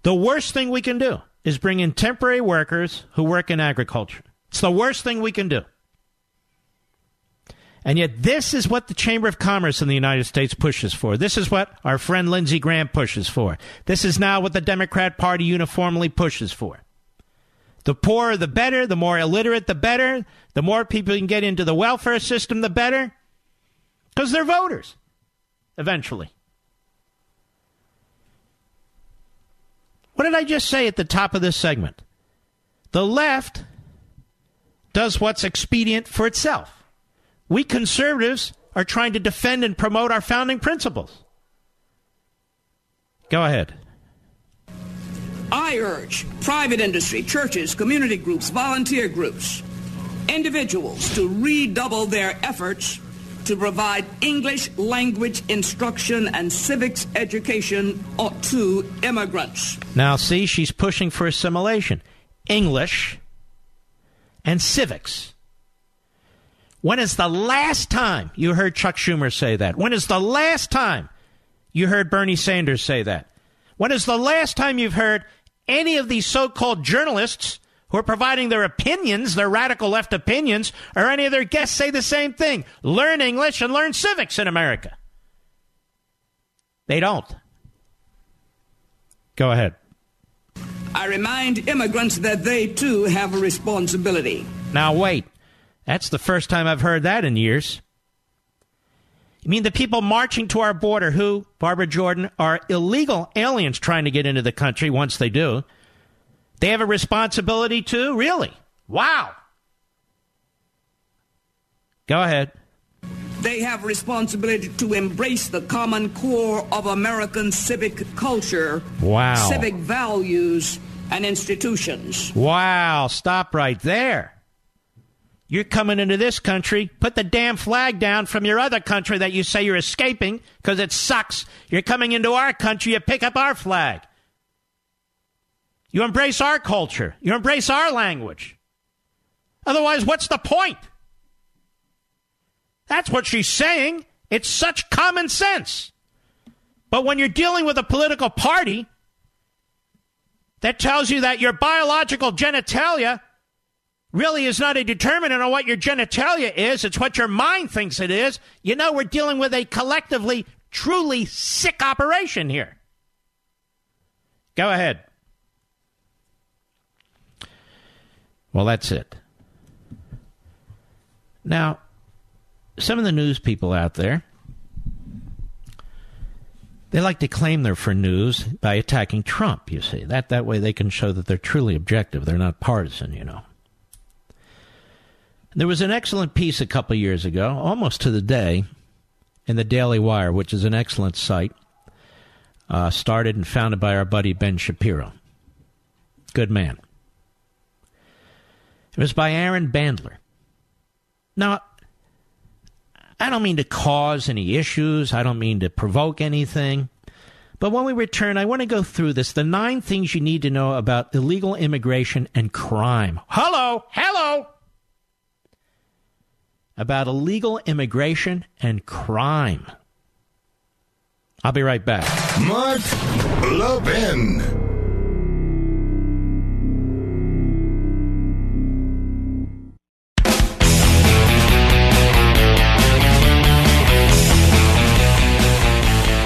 [SPEAKER 1] the worst thing we can do is bring in temporary workers who work in agriculture. It's the worst thing we can do. And yet, this is what the Chamber of Commerce in the United States pushes for. This is what our friend Lindsey Graham pushes for. This is now what the Democrat Party uniformly pushes for. The poorer, the better. The more illiterate, the better. The more people can get into the welfare system, the better. Because they're voters, eventually. What did I just say at the top of this segment? The left does what's expedient for itself. We conservatives are trying to defend and promote our founding principles. Go ahead.
[SPEAKER 26] I urge private industry, churches, community groups, volunteer groups, individuals to redouble their efforts to provide English language instruction and civics education to immigrants.
[SPEAKER 1] Now, see, she's pushing for assimilation. English and civics. When is the last time you heard Chuck Schumer say that? When is the last time you heard Bernie Sanders say that? When is the last time you've heard any of these so called journalists who are providing their opinions, their radical left opinions, or any of their guests say the same thing learn English and learn civics in America? They don't. Go ahead.
[SPEAKER 26] I remind immigrants that they too have a responsibility.
[SPEAKER 1] Now, wait. That's the first time I've heard that in years. You mean the people marching to our border who, Barbara Jordan, are illegal aliens trying to get into the country once they do? They have a responsibility too? Really? Wow. Go ahead.
[SPEAKER 26] They have responsibility to embrace the common core of American civic culture,
[SPEAKER 1] wow.
[SPEAKER 26] civic values, and institutions.
[SPEAKER 1] Wow. Stop right there. You're coming into this country, put the damn flag down from your other country that you say you're escaping because it sucks. You're coming into our country, you pick up our flag. You embrace our culture, you embrace our language. Otherwise, what's the point? That's what she's saying. It's such common sense. But when you're dealing with a political party that tells you that your biological genitalia really is not a determinant on what your genitalia is, it's what your mind thinks it is, you know we're dealing with a collectively truly sick operation here. Go ahead. Well, that's it. Now, some of the news people out there, they like to claim they're for news by attacking Trump, you see. That, that way they can show that they're truly objective. They're not partisan, you know. There was an excellent piece a couple years ago, almost to the day, in the Daily Wire, which is an excellent site, uh, started and founded by our buddy Ben Shapiro. Good man. It was by Aaron Bandler. Now, I don't mean to cause any issues, I don't mean to provoke anything. But when we return, I want to go through this the nine things you need to know about illegal immigration and crime. Hello, hello about illegal immigration and crime. I'll be right back.
[SPEAKER 13] Mark Levin.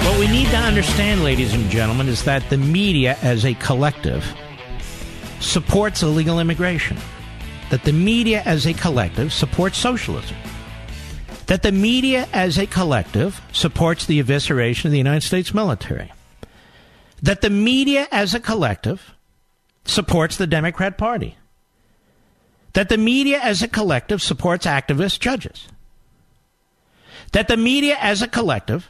[SPEAKER 1] What we need to understand, ladies and gentlemen, is that the media as a collective supports illegal immigration. That the media as a collective supports socialism. That the media as a collective supports the evisceration of the United States military. That the media as a collective supports the Democrat Party. That the media as a collective supports activist judges. That the media as a collective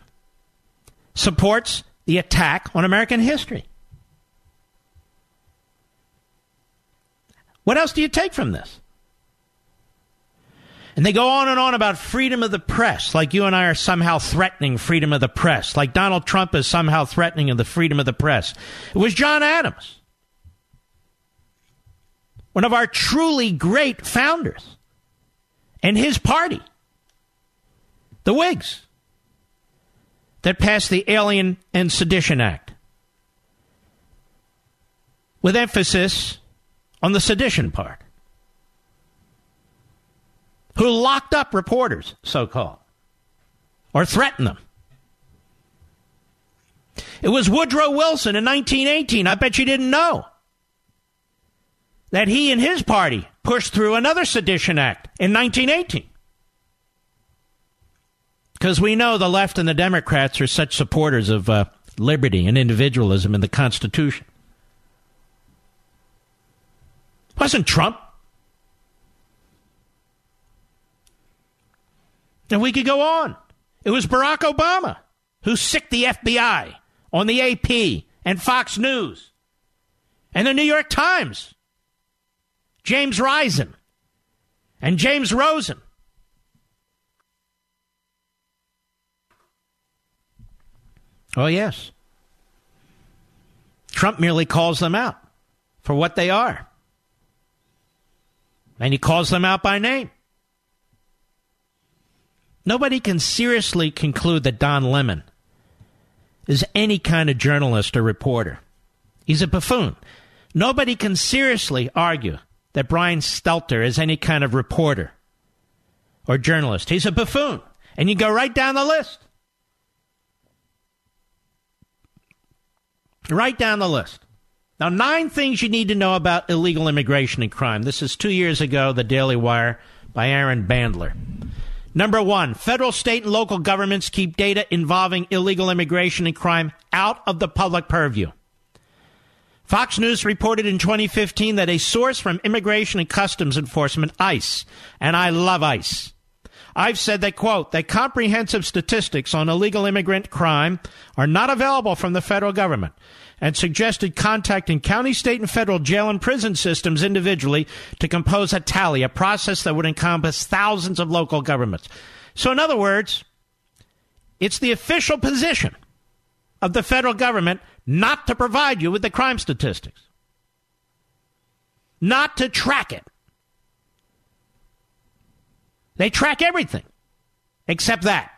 [SPEAKER 1] supports the attack on American history. What else do you take from this? And they go on and on about freedom of the press, like you and I are somehow threatening freedom of the press, like Donald Trump is somehow threatening the freedom of the press. It was John Adams, one of our truly great founders, and his party, the Whigs, that passed the Alien and Sedition Act, with emphasis on the sedition part who locked up reporters, so called, or threatened them. It was Woodrow Wilson in 1918. I bet you didn't know that he and his party pushed through another Sedition Act in 1918. Because we know the left and the Democrats are such supporters of uh, liberty and individualism in the Constitution. Wasn't Trump And we could go on. It was Barack Obama who sicked the FBI on the AP and Fox News and the New York Times. James Risen and James Rosen. Oh, yes. Trump merely calls them out for what they are. And he calls them out by name. Nobody can seriously conclude that Don Lemon is any kind of journalist or reporter. He's a buffoon. Nobody can seriously argue that Brian Stelter is any kind of reporter or journalist. He's a buffoon. And you go right down the list. Right down the list. Now, nine things you need to know about illegal immigration and crime. This is two years ago, The Daily Wire by Aaron Bandler. Number one, federal, state, and local governments keep data involving illegal immigration and crime out of the public purview. Fox News reported in 2015 that a source from Immigration and Customs Enforcement, ICE, and I love ICE, I've said that, quote, that comprehensive statistics on illegal immigrant crime are not available from the federal government and suggested contacting county, state, and federal jail and prison systems individually to compose a tally, a process that would encompass thousands of local governments. So, in other words, it's the official position of the federal government not to provide you with the crime statistics, not to track it. They track everything except that.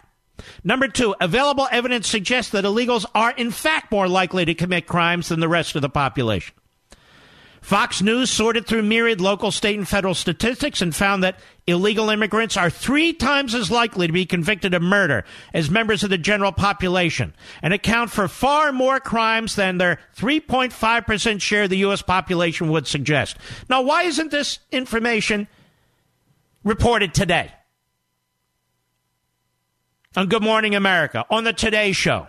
[SPEAKER 1] Number two, available evidence suggests that illegals are in fact more likely to commit crimes than the rest of the population. Fox News sorted through myriad local, state, and federal statistics and found that illegal immigrants are three times as likely to be convicted of murder as members of the general population and account for far more crimes than their 3.5% share of the U.S. population would suggest. Now, why isn't this information reported today? On Good Morning America, on the Today Show,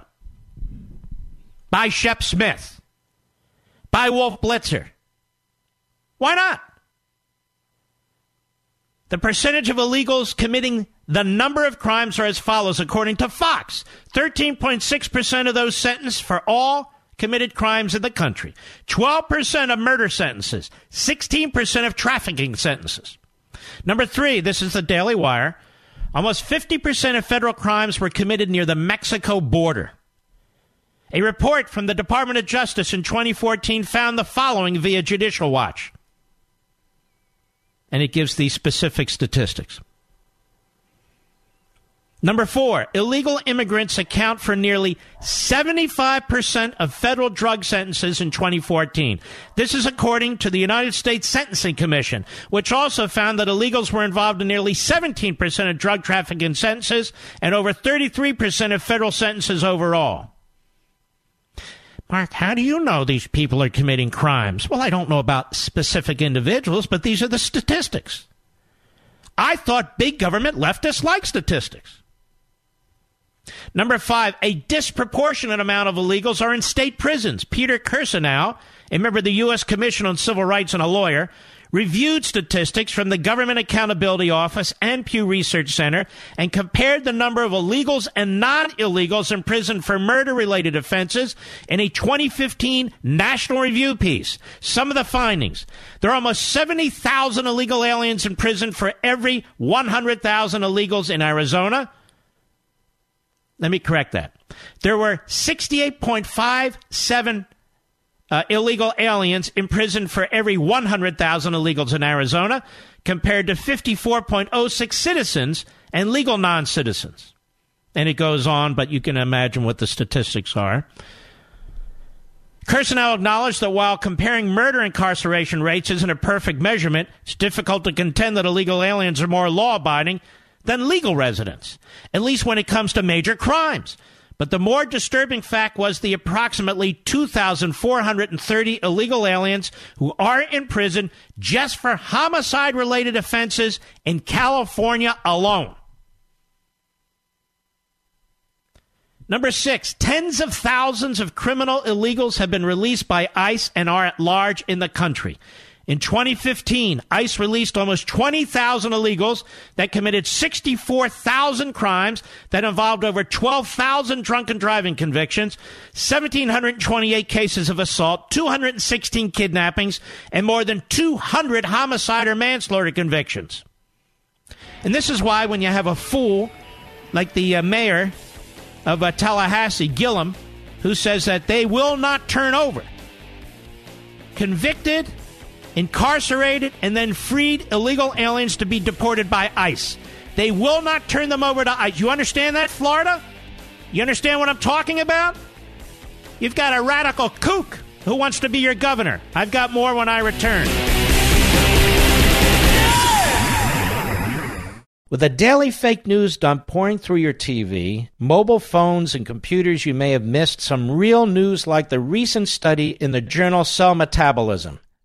[SPEAKER 1] by Shep Smith, by Wolf Blitzer. Why not? The percentage of illegals committing the number of crimes are as follows, according to Fox 13.6% of those sentenced for all committed crimes in the country, 12% of murder sentences, 16% of trafficking sentences. Number three, this is the Daily Wire. Almost 50% of federal crimes were committed near the Mexico border. A report from the Department of Justice in 2014 found the following via Judicial Watch. And it gives these specific statistics. Number four, illegal immigrants account for nearly 75% of federal drug sentences in 2014. This is according to the United States Sentencing Commission, which also found that illegals were involved in nearly 17% of drug trafficking sentences and over 33% of federal sentences overall. Mark, how do you know these people are committing crimes? Well, I don't know about specific individuals, but these are the statistics. I thought big government leftists like statistics. Number five, a disproportionate amount of illegals are in state prisons. Peter Kirsanow, a member of the U.S. Commission on Civil Rights and a lawyer, reviewed statistics from the Government Accountability Office and Pew Research Center and compared the number of illegals and non illegals in prison for murder related offenses in a 2015 National Review piece. Some of the findings there are almost 70,000 illegal aliens in prison for every 100,000 illegals in Arizona. Let me correct that. There were 68.57 uh, illegal aliens imprisoned for every 100,000 illegals in Arizona, compared to 54.06 citizens and legal non citizens. And it goes on, but you can imagine what the statistics are. Kirsanow acknowledged that while comparing murder incarceration rates isn't a perfect measurement, it's difficult to contend that illegal aliens are more law abiding than legal residents, at least when it comes to major crimes. But the more disturbing fact was the approximately 2,430 illegal aliens who are in prison just for homicide related offenses in California alone. Number six, tens of thousands of criminal illegals have been released by ICE and are at large in the country. In 2015, ICE released almost 20,000 illegals that committed 64,000 crimes that involved over 12,000 drunken driving convictions, 1,728 cases of assault, 216 kidnappings, and more than 200 homicide or manslaughter convictions. And this is why when you have a fool like the uh, mayor of uh, Tallahassee, Gillum, who says that they will not turn over convicted incarcerated, and then freed illegal aliens to be deported by ICE. They will not turn them over to ICE. You understand that, Florida? You understand what I'm talking about? You've got a radical kook who wants to be your governor. I've got more when I return. With a daily fake news dump pouring through your TV, mobile phones, and computers, you may have missed some real news like the recent study in the journal Cell Metabolism.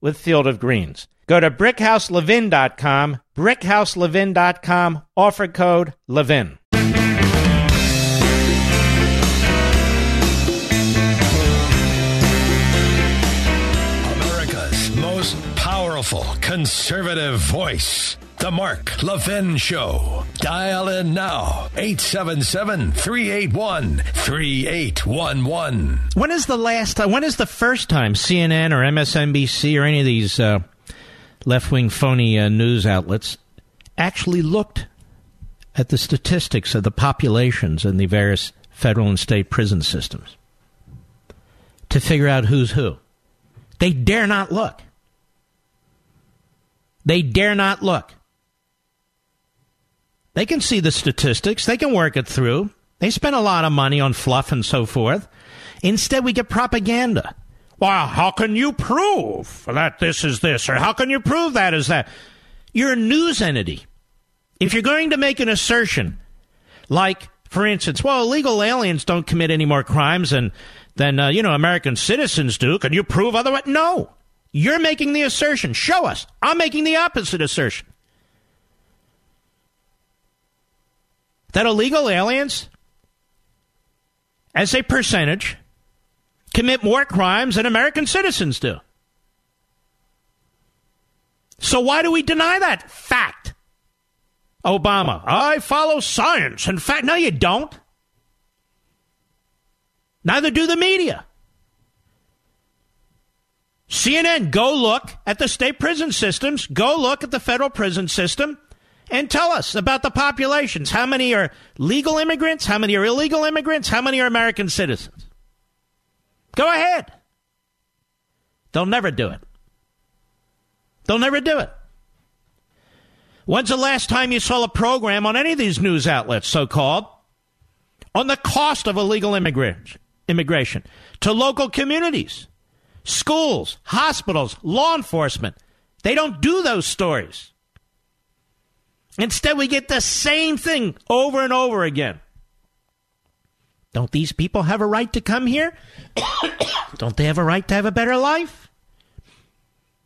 [SPEAKER 1] with Field of Greens. Go to brickhouselevin.com, brickhouselevin.com, offer code LEVIN.
[SPEAKER 27] America's most powerful conservative voice. The Mark Levin Show. Dial in now. 877 381 3811.
[SPEAKER 1] When is the last time, when is the first time CNN or MSNBC or any of these uh, left wing phony uh, news outlets actually looked at the statistics of the populations in the various federal and state prison systems to figure out who's who? They dare not look. They dare not look. They can see the statistics, they can work it through. They spend a lot of money on fluff and so forth. Instead, we get propaganda. Well, how can you prove that this is this, or how can you prove that is that? You're a news entity. If you're going to make an assertion, like, for instance, well, illegal aliens don't commit any more crimes than, than uh, you know, American citizens do, can you prove otherwise? No. You're making the assertion. Show us. I'm making the opposite assertion. That illegal aliens, as a percentage, commit more crimes than American citizens do. So why do we deny that fact? Obama, I follow science. In fact, no, you don't. Neither do the media. CNN, go look at the state prison systems, go look at the federal prison system, and tell us about the populations. How many are legal immigrants? How many are illegal immigrants? How many are American citizens? Go ahead. They'll never do it. They'll never do it. When's the last time you saw a program on any of these news outlets, so called, on the cost of illegal immigration to local communities, schools, hospitals, law enforcement? They don't do those stories. Instead, we get the same thing over and over again. Don't these people have a right to come here? Don't they have a right to have a better life?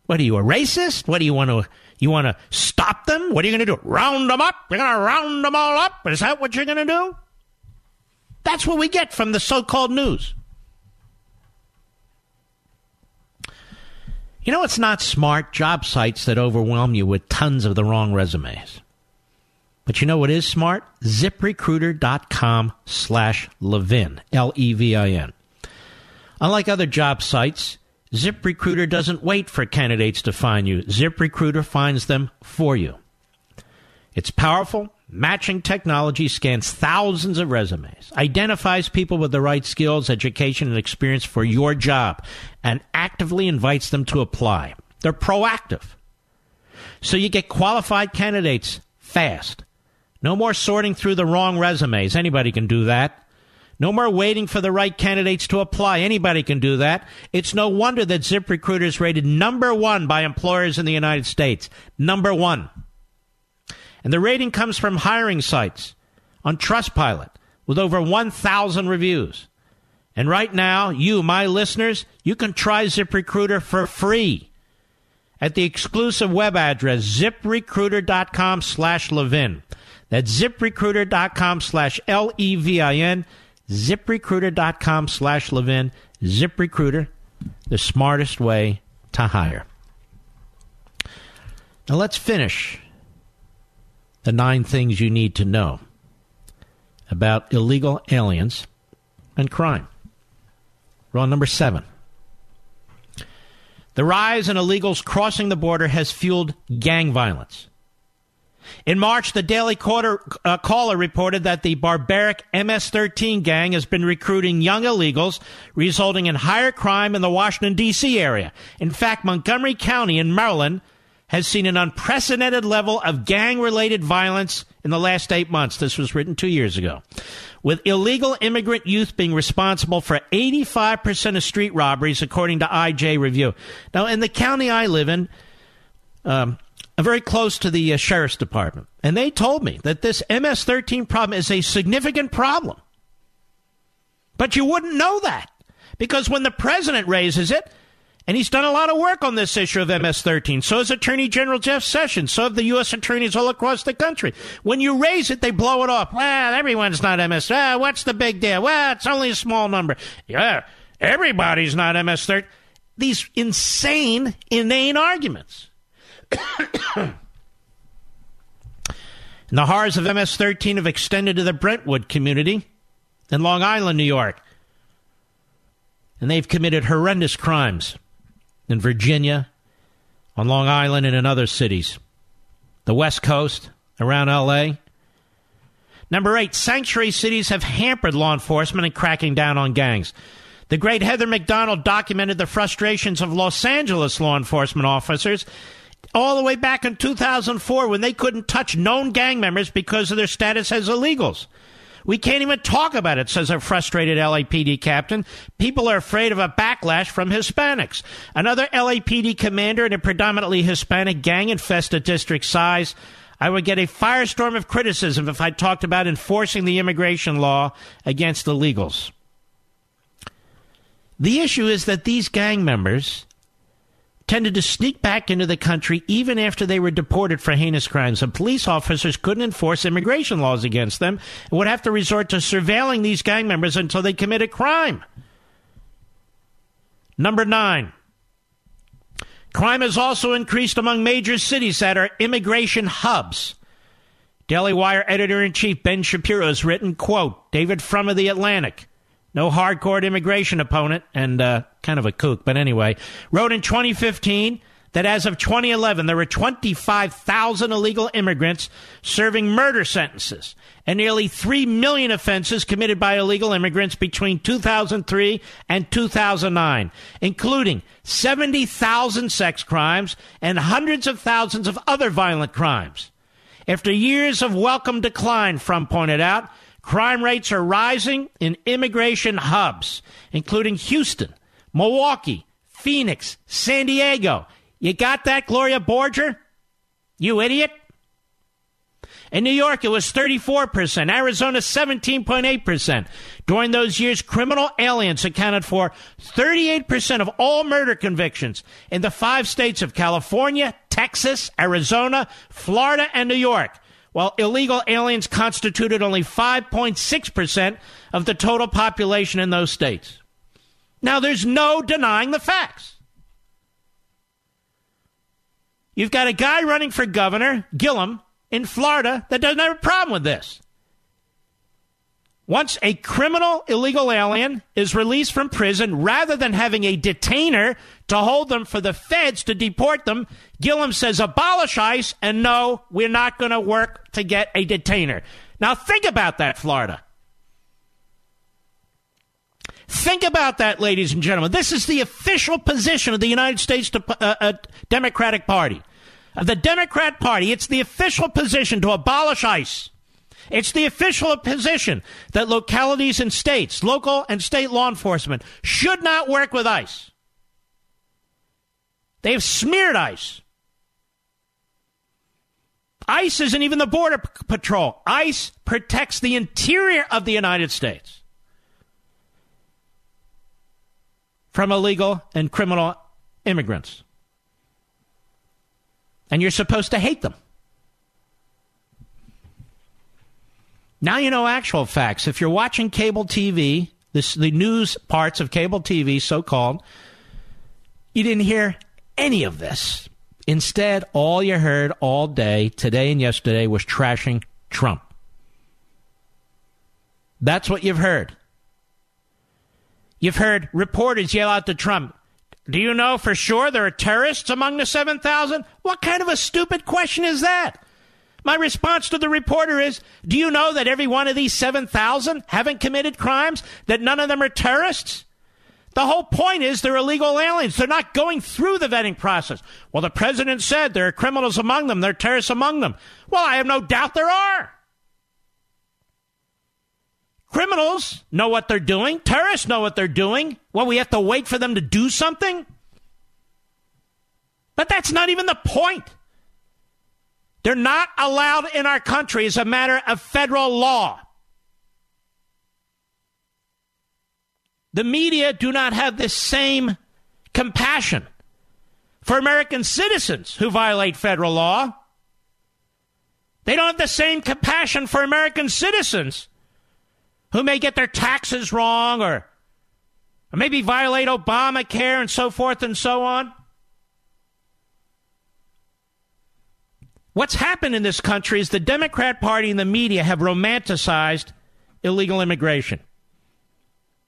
[SPEAKER 1] What are you, a racist? What do you want to you want to stop them? What are you going to do? Round them up? You're going to round them all up? Is that what you're going to do? That's what we get from the so-called news. You know it's not smart? Job sites that overwhelm you with tons of the wrong resumes. But you know what is smart? ZipRecruiter.com slash Levin, L-E-V-I-N. Unlike other job sites, ZipRecruiter doesn't wait for candidates to find you. ZipRecruiter finds them for you. It's powerful. Matching technology scans thousands of resumes, identifies people with the right skills, education, and experience for your job, and actively invites them to apply. They're proactive. So you get qualified candidates fast. No more sorting through the wrong resumes. Anybody can do that. No more waiting for the right candidates to apply. Anybody can do that. It's no wonder that ZipRecruiter is rated number one by employers in the United States. Number one. And the rating comes from hiring sites on Trustpilot with over 1,000 reviews. And right now, you, my listeners, you can try ZipRecruiter for free at the exclusive web address ziprecruiter.com slash Levin. That's ziprecruiter.com slash L E V I N. ZipRecruiter.com slash Levin. ZipRecruiter, the smartest way to hire. Now let's finish the nine things you need to know about illegal aliens and crime. Rule number seven. The rise in illegals crossing the border has fueled gang violence. In March, the Daily Quarter, uh, Caller reported that the barbaric MS 13 gang has been recruiting young illegals, resulting in higher crime in the Washington, D.C. area. In fact, Montgomery County in Maryland has seen an unprecedented level of gang related violence in the last eight months. This was written two years ago. With illegal immigrant youth being responsible for 85% of street robberies, according to IJ Review. Now, in the county I live in, um, very close to the uh, sheriff's department, and they told me that this MS 13 problem is a significant problem. But you wouldn't know that because when the president raises it, and he's done a lot of work on this issue of MS 13. So has Attorney General Jeff Sessions. So have the U.S. attorneys all across the country. When you raise it, they blow it off. Well, everyone's not MS. Well, what's the big deal? Well, it's only a small number. Yeah, everybody's not MS 13. These insane, inane arguments. and the horrors of MS 13 have extended to the Brentwood community in Long Island, New York. And they've committed horrendous crimes in Virginia, on Long Island, and in other cities. The West Coast, around LA. Number eight, sanctuary cities have hampered law enforcement in cracking down on gangs. The great Heather Mac Donald documented the frustrations of Los Angeles law enforcement officers all the way back in 2004 when they couldn't touch known gang members because of their status as illegals. We can't even talk about it, says a frustrated LAPD captain. People are afraid of a backlash from Hispanics. Another LAPD commander in a predominantly Hispanic gang infested district size. I would get a firestorm of criticism if I talked about enforcing the immigration law against illegals. The issue is that these gang members tended to sneak back into the country even after they were deported for heinous crimes. And police officers couldn't enforce immigration laws against them and would have to resort to surveilling these gang members until they committed crime. Number nine. Crime has also increased among major cities that are immigration hubs. Daily Wire editor in chief Ben Shapiro has written, quote, David Frum of the Atlantic, no hardcore immigration opponent and uh, kind of a kook, but anyway, wrote in 2015 that as of 2011, there were 25,000 illegal immigrants serving murder sentences and nearly 3 million offenses committed by illegal immigrants between 2003 and 2009, including 70,000 sex crimes and hundreds of thousands of other violent crimes. After years of welcome decline, Frum pointed out, crime rates are rising in immigration hubs, including Houston, Milwaukee, Phoenix, San Diego, you got that, Gloria Borger? You idiot? In New York, it was 34%, Arizona, 17.8%. During those years, criminal aliens accounted for 38% of all murder convictions in the five states of California, Texas, Arizona, Florida, and New York, while illegal aliens constituted only 5.6% of the total population in those states. Now, there's no denying the facts. You've got a guy running for governor, Gillum, in Florida, that doesn't have a problem with this. Once a criminal illegal alien is released from prison, rather than having a detainer to hold them for the feds to deport them, Gillum says abolish ICE, and no, we're not going to work to get a detainer. Now think about that, Florida. Think about that, ladies and gentlemen. This is the official position of the United States uh, uh, Democratic Party. Of the Democrat Party, it's the official position to abolish ICE. It's the official position that localities and states, local and state law enforcement, should not work with ICE. They've smeared ICE. ICE isn't even the Border Patrol. ICE protects the interior of the United States. From illegal and criminal immigrants. And you're supposed to hate them. Now you know actual facts. If you're watching cable TV, this, the news parts of cable TV, so called, you didn't hear any of this. Instead, all you heard all day, today and yesterday, was trashing Trump. That's what you've heard. You've heard reporters yell out to Trump, Do you know for sure there are terrorists among the 7,000? What kind of a stupid question is that? My response to the reporter is Do you know that every one of these 7,000 haven't committed crimes? That none of them are terrorists? The whole point is they're illegal aliens. They're not going through the vetting process. Well, the president said there are criminals among them, there are terrorists among them. Well, I have no doubt there are. Criminals know what they're doing. Terrorists know what they're doing. Well, we have to wait for them to do something? But that's not even the point. They're not allowed in our country as a matter of federal law. The media do not have the same compassion for American citizens who violate federal law. They don't have the same compassion for American citizens who may get their taxes wrong or, or maybe violate Obamacare and so forth and so on. What's happened in this country is the Democrat Party and the media have romanticized illegal immigration.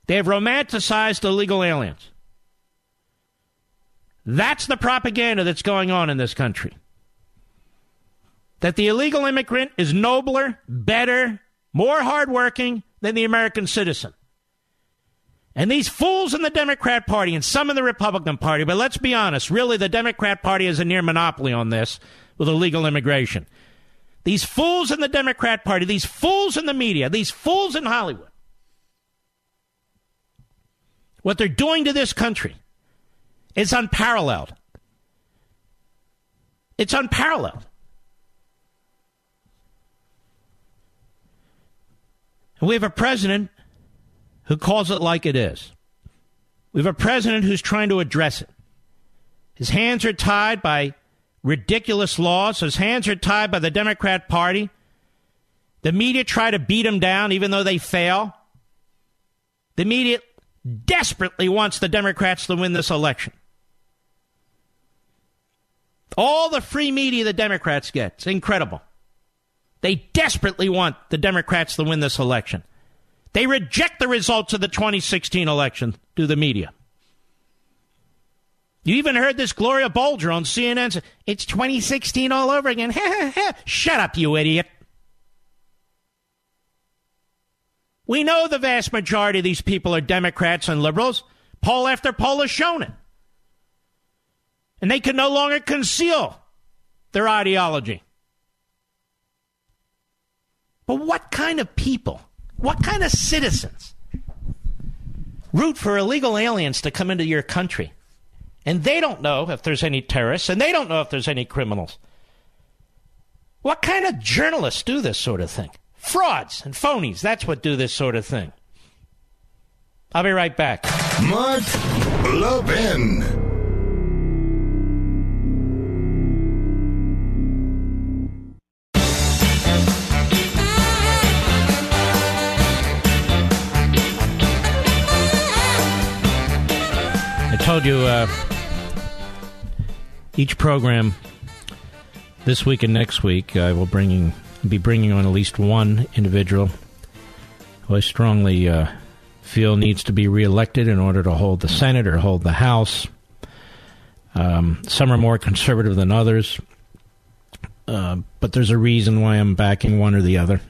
[SPEAKER 1] They have romanticized illegal aliens. That's the propaganda that's going on in this country. That the illegal immigrant is nobler, better, more hardworking, than the American citizen. And these fools in the Democrat Party and some in the Republican Party, but let's be honest, really the Democrat Party has a near monopoly on this with illegal immigration. These fools in the Democrat Party, these fools in the media, these fools in Hollywood, what they're doing to this country is unparalleled. It's unparalleled. And we have a president who calls it like it is. We have a president who's trying to address it. His hands are tied by ridiculous laws. His hands are tied by the Democrat Party. The media try to beat him down even though they fail. The media desperately wants the Democrats to win this election. All the free media the Democrats get. It's incredible. They desperately want the Democrats to win this election. They reject the results of the 2016 election through the media. You even heard this Gloria Borger on CNN say, it's 2016 all over again. Shut up, you idiot. We know the vast majority of these people are Democrats and liberals. Poll after poll has shown it. And they can no longer conceal their ideology. But what kind of people, what kind of citizens root for illegal aliens to come into your country? And they don't know if there's any terrorists, and they don't know if there's any criminals. What kind of journalists do this sort of thing? Frauds and phonies, that's what do this sort of thing. I'll be right back.
[SPEAKER 13] Mark Levin.
[SPEAKER 1] Told you uh, each program this week and next week I will bringing be bringing on at least one individual who I strongly uh, feel needs to be reelected in order to hold the Senate or hold the House. Um, some are more conservative than others, uh, but there's a reason why I'm backing one or the other.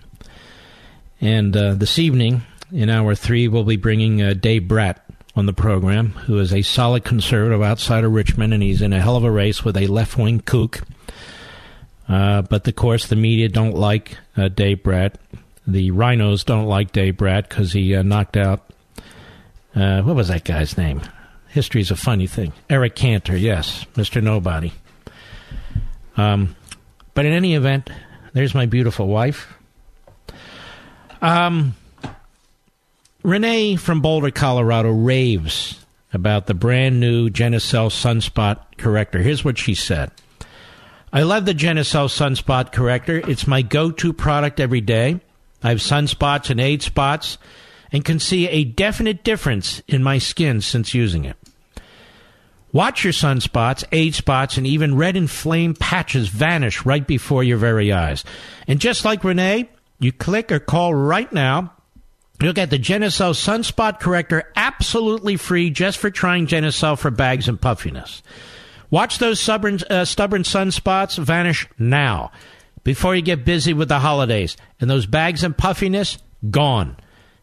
[SPEAKER 1] And uh, this evening, in hour three, we'll be bringing uh, Dave Brat on the program, who is a solid conservative outside of Richmond, and he's in a hell of a race with a left wing kook. Uh, but of course, the media don't like uh, Dave Brat. The RINOs don't like Dave Brat because he uh, knocked out. Uh, what was that guy's name? History's a funny thing. Eric Cantor, yes, Mr. Nobody. Um, but in any event, there's my beautiful wife. Um, Renee from Boulder, Colorado, raves about the brand new Genucel Sunspot Corrector. Here's what she said. I love the Genucel Sunspot Corrector. It's my go-to product every day. I have sunspots and age spots and can see a definite difference in my skin since using it. Watch your sunspots, age spots, and even red inflamed patches vanish right before your very eyes. And just like Renee, you click or call right now. You'll get the Genucel Sunspot Corrector absolutely free just for trying Genucel for bags and puffiness. Watch those stubborn, uh, stubborn sunspots vanish now before you get busy with the holidays. And those bags and puffiness, gone.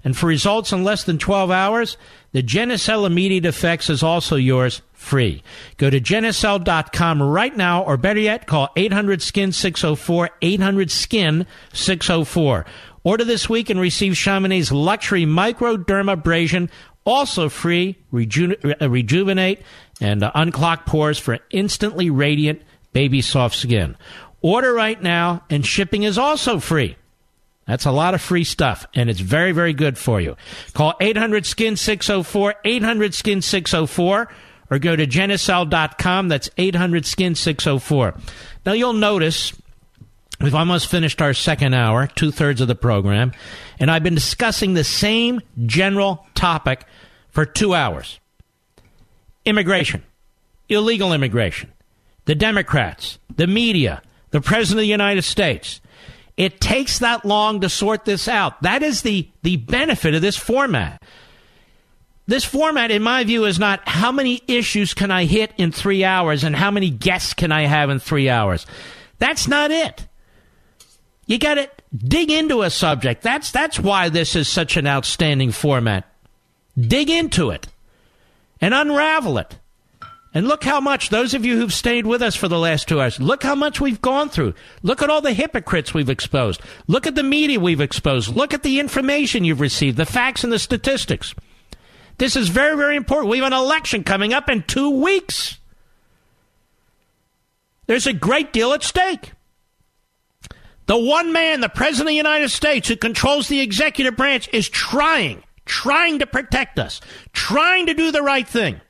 [SPEAKER 1] And for results in less than 12 hours, the Genucel Immediate Effects is also yours free. Go to Genucel.com right now, or better yet, call 800 Skin 604, 800 Skin 604. Order this week and receive Chamonix's luxury microdermabrasion, also free, reju- uh, rejuvenate, and uh, unclog pores for instantly radiant baby soft skin. Order right now, and shipping is also free. That's a lot of free stuff, and it's very, very good for you. Call 800 Skin 604, 800 Skin 604, or go to Genucel.com. That's 800 Skin 604. Now, you'll notice we've almost finished our second hour, two thirds of the program, and I've been discussing the same general topic for two hours immigration, illegal immigration, the Democrats, the media, the President of the United States. It takes that long to sort this out. That is the, the benefit of this format. This format, in my view, is not how many issues can I hit in three hours and how many guests can I have in three hours. That's not it. You got to dig into a subject. That's, that's why this is such an outstanding format. Dig into it and unravel it. And look how much, those of you who've stayed with us for the last two hours, look how much we've gone through. Look at all the hypocrites we've exposed. Look at the media we've exposed. Look at the information you've received, the facts and the statistics. This is very, very important. We have an election coming up in two weeks. There's a great deal at stake. The one man, the President of the United States, who controls the executive branch, is trying, trying to protect us, trying to do the right thing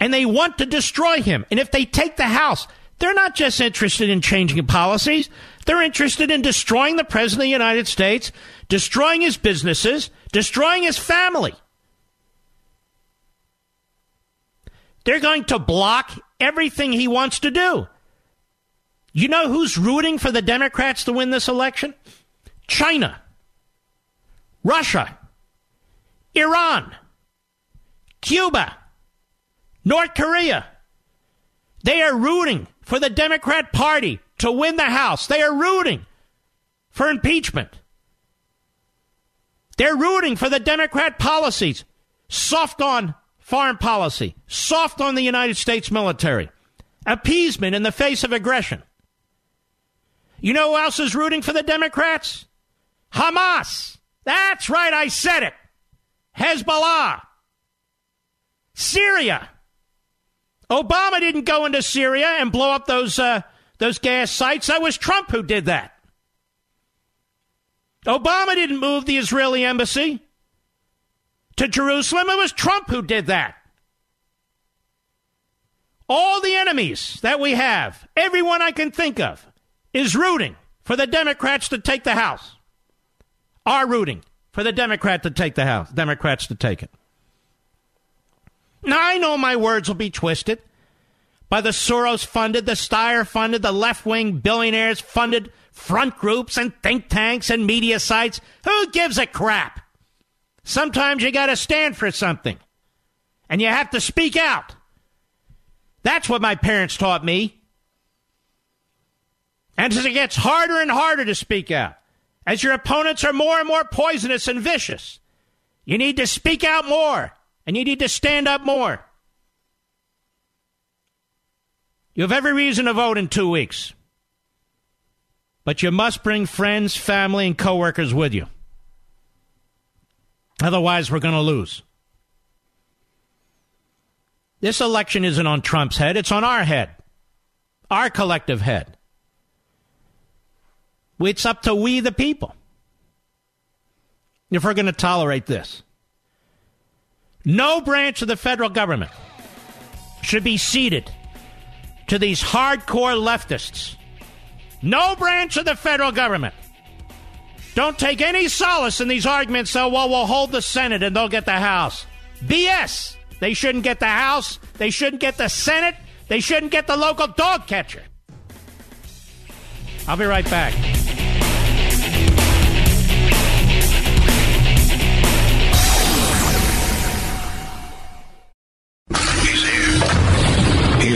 [SPEAKER 1] and they want to destroy him. And if they take the House, they're not just interested in changing policies, they're interested in destroying the President of the United States, destroying his businesses, destroying his family. They're going to block everything he wants to do. You know who's rooting for the Democrats to win this election? China, Russia, Iran, Cuba, North Korea. They are rooting for the Democrat Party to win the House. They are rooting for impeachment. They're rooting for the Democrat policies. Soft on foreign policy, soft on the United States military, appeasement in the face of aggression. You know who else is rooting for the Democrats? Hamas. That's right, I said it. Hezbollah. Syria. Obama didn't go into Syria and blow up those uh, those gas sites. That was Trump who did that. Obama didn't move the Israeli embassy to Jerusalem. It was Trump who did that. All the enemies that we have, everyone I can think of, is rooting for the Democrats to take the House. Are rooting for the Democrat to take the House. Democrats to take it. Now, I know my words will be twisted by the Soros funded, the Steyer funded, the left wing billionaires funded front groups and think tanks and media sites. Who gives a crap? Sometimes you got to stand for something and you have to speak out. That's what my parents taught me. And as it gets harder and harder to speak out, as your opponents are more and more poisonous and vicious, you need to speak out more and you need to stand up more. You have every reason to vote in two weeks. But you must bring friends, family, and coworkers with you. Otherwise, we're going to lose. This election isn't on Trump's head, it's on our head, our collective head. It's up to we, the people, if we're going to tolerate this. No branch of the federal government should be ceded to these hardcore leftists. No branch of the federal government. Don't take any solace in these arguments, so, well, we'll hold the Senate and they'll get the House. BS. They shouldn't get the House. They shouldn't get the Senate. They shouldn't get the local dog catcher. I'll be right back.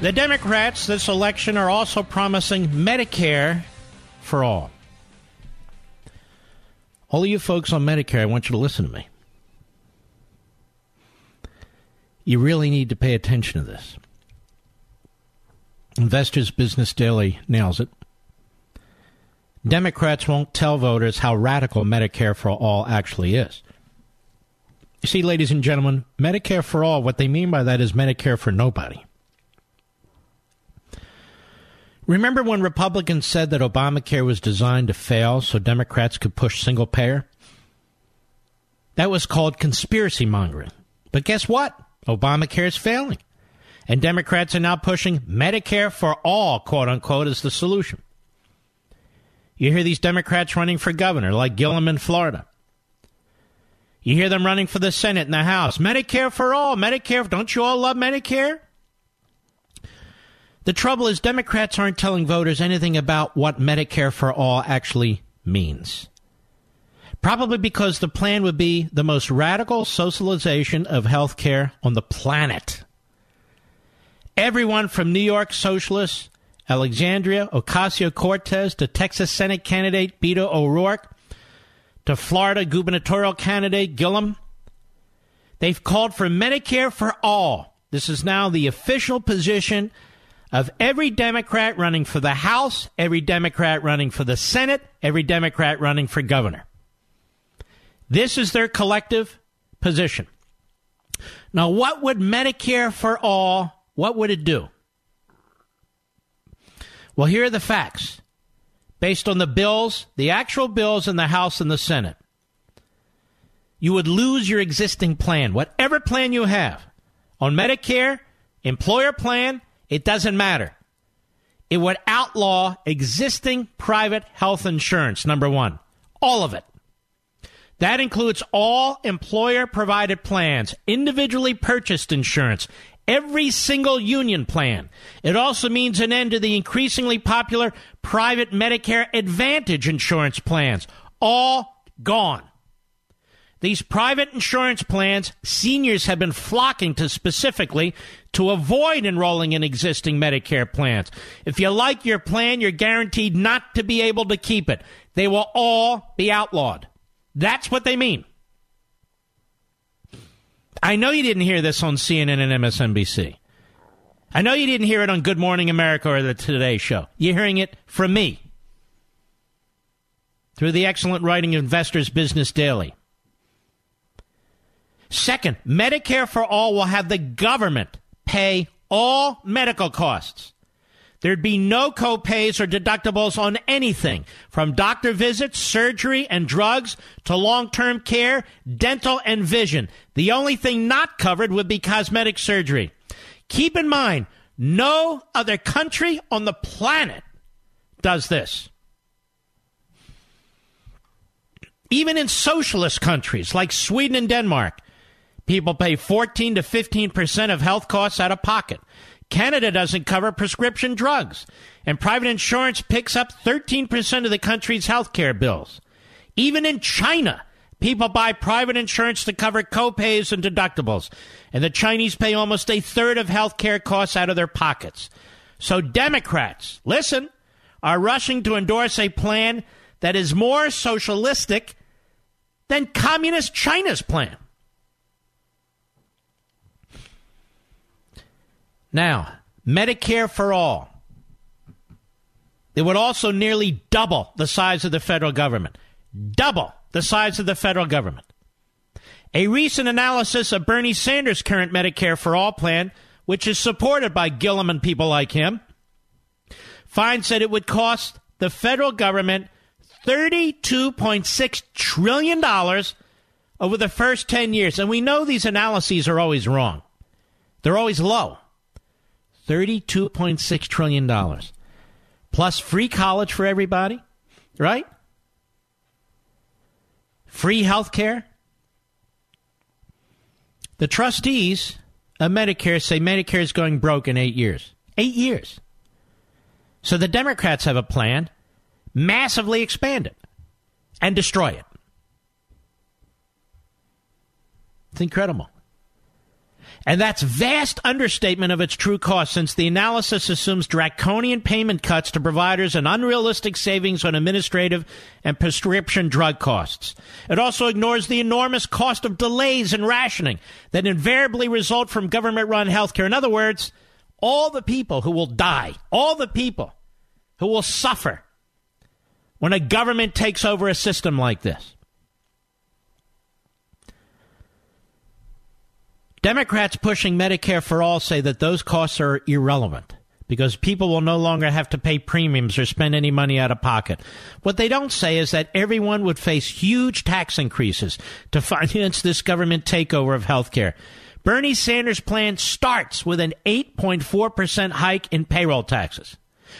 [SPEAKER 1] The Democrats this election are also promising Medicare for all. All of you folks on Medicare, I want you to listen to me. You really need to pay attention to this. Investors Business Daily nails it. Democrats won't tell voters how radical Medicare for all actually is. You see, ladies and gentlemen, Medicare for all, what they mean by that is Medicare for nobody. Remember when Republicans said that Obamacare was designed to fail so Democrats could push single payer? That was called conspiracy mongering. But guess what? Obamacare is failing. And Democrats are now pushing Medicare for all, quote unquote, as the solution. You hear these Democrats running for governor, like Gillum in Florida. You hear them running for the Senate and the House. Medicare for all. Medicare. Don't you all love Medicare? The trouble is, Democrats aren't telling voters anything about what Medicare for all actually means. Probably because the plan would be the most radical socialization of health care on the planet. Everyone from New York socialists, Alexandria Ocasio Cortez, to Texas Senate candidate Beto O'Rourke, to Florida gubernatorial candidate Gillum, they've called for Medicare for all. This is now the official position of every Democrat running for the House, every Democrat running for the Senate, every Democrat running for governor. This is their collective position. Now, what would Medicare for all, what would it do? Well, here are the facts based on the bills, the actual bills in the House and the Senate. You would lose your existing plan, whatever plan you have, on Medicare, employer plan, it doesn't matter. It would outlaw existing private health insurance, number one. All of it. That includes all employer provided plans, individually purchased insurance, every single union plan. It also means an end to the increasingly popular private Medicare Advantage insurance plans. All gone. These private insurance plans, seniors have been flocking to specifically to avoid enrolling in existing Medicare plans. If you like your plan, you're guaranteed not to be able to keep it. They will all be outlawed. That's what they mean. I know you didn't hear this on CNN and MSNBC. I know you didn't hear it on Good Morning America or the Today Show. You're hearing it from me through the excellent writing of Investors Business Daily. Second, Medicare for All will have the government pay all medical costs. There'd be no copays or deductibles on anything from doctor visits, surgery, and drugs to long term care, dental, and vision. The only thing not covered would be cosmetic surgery. Keep in mind, no other country on the planet does this. Even in socialist countries like Sweden and Denmark, people pay 14 to 15% of health costs out of pocket. Canada doesn't cover prescription drugs, and private insurance picks up 13% of the country's health care bills. Even in China, people buy private insurance to cover copays and deductibles, and the Chinese pay almost a third of health care costs out of their pockets. So Democrats, listen, are rushing to endorse a plan that is more socialistic than communist China's plan. Now, Medicare for all. It would also nearly double the size of the federal government. Double the size of the federal government. A recent analysis of Bernie Sanders' current Medicare for All plan, which is supported by Gillum and people like him, finds that it would cost the federal government $32.6 trillion over the first 10 years. And we know these analyses are always wrong, they're always low. $32.6 trillion. Plus free college for everybody, right? Free health care. The trustees of Medicare say Medicare is going broke in eight years. Eight years. So the Democrats have a plan massively expand it and destroy it. It's incredible. And that's vast understatement of its true cost since the analysis assumes draconian payment cuts to providers and unrealistic savings on administrative and prescription drug costs. It also ignores the enormous cost of delays and rationing that invariably result from government run healthcare. In other words, all the people who will die, all the people who will suffer when a government takes over a system like this. Democrats pushing Medicare for all say that those costs are irrelevant because people will no longer have to pay premiums or spend any money out of pocket. What they don't say is that everyone would face huge tax increases to finance this government takeover of health care. Bernie Sanders' plan starts with an 8.4% hike in payroll taxes,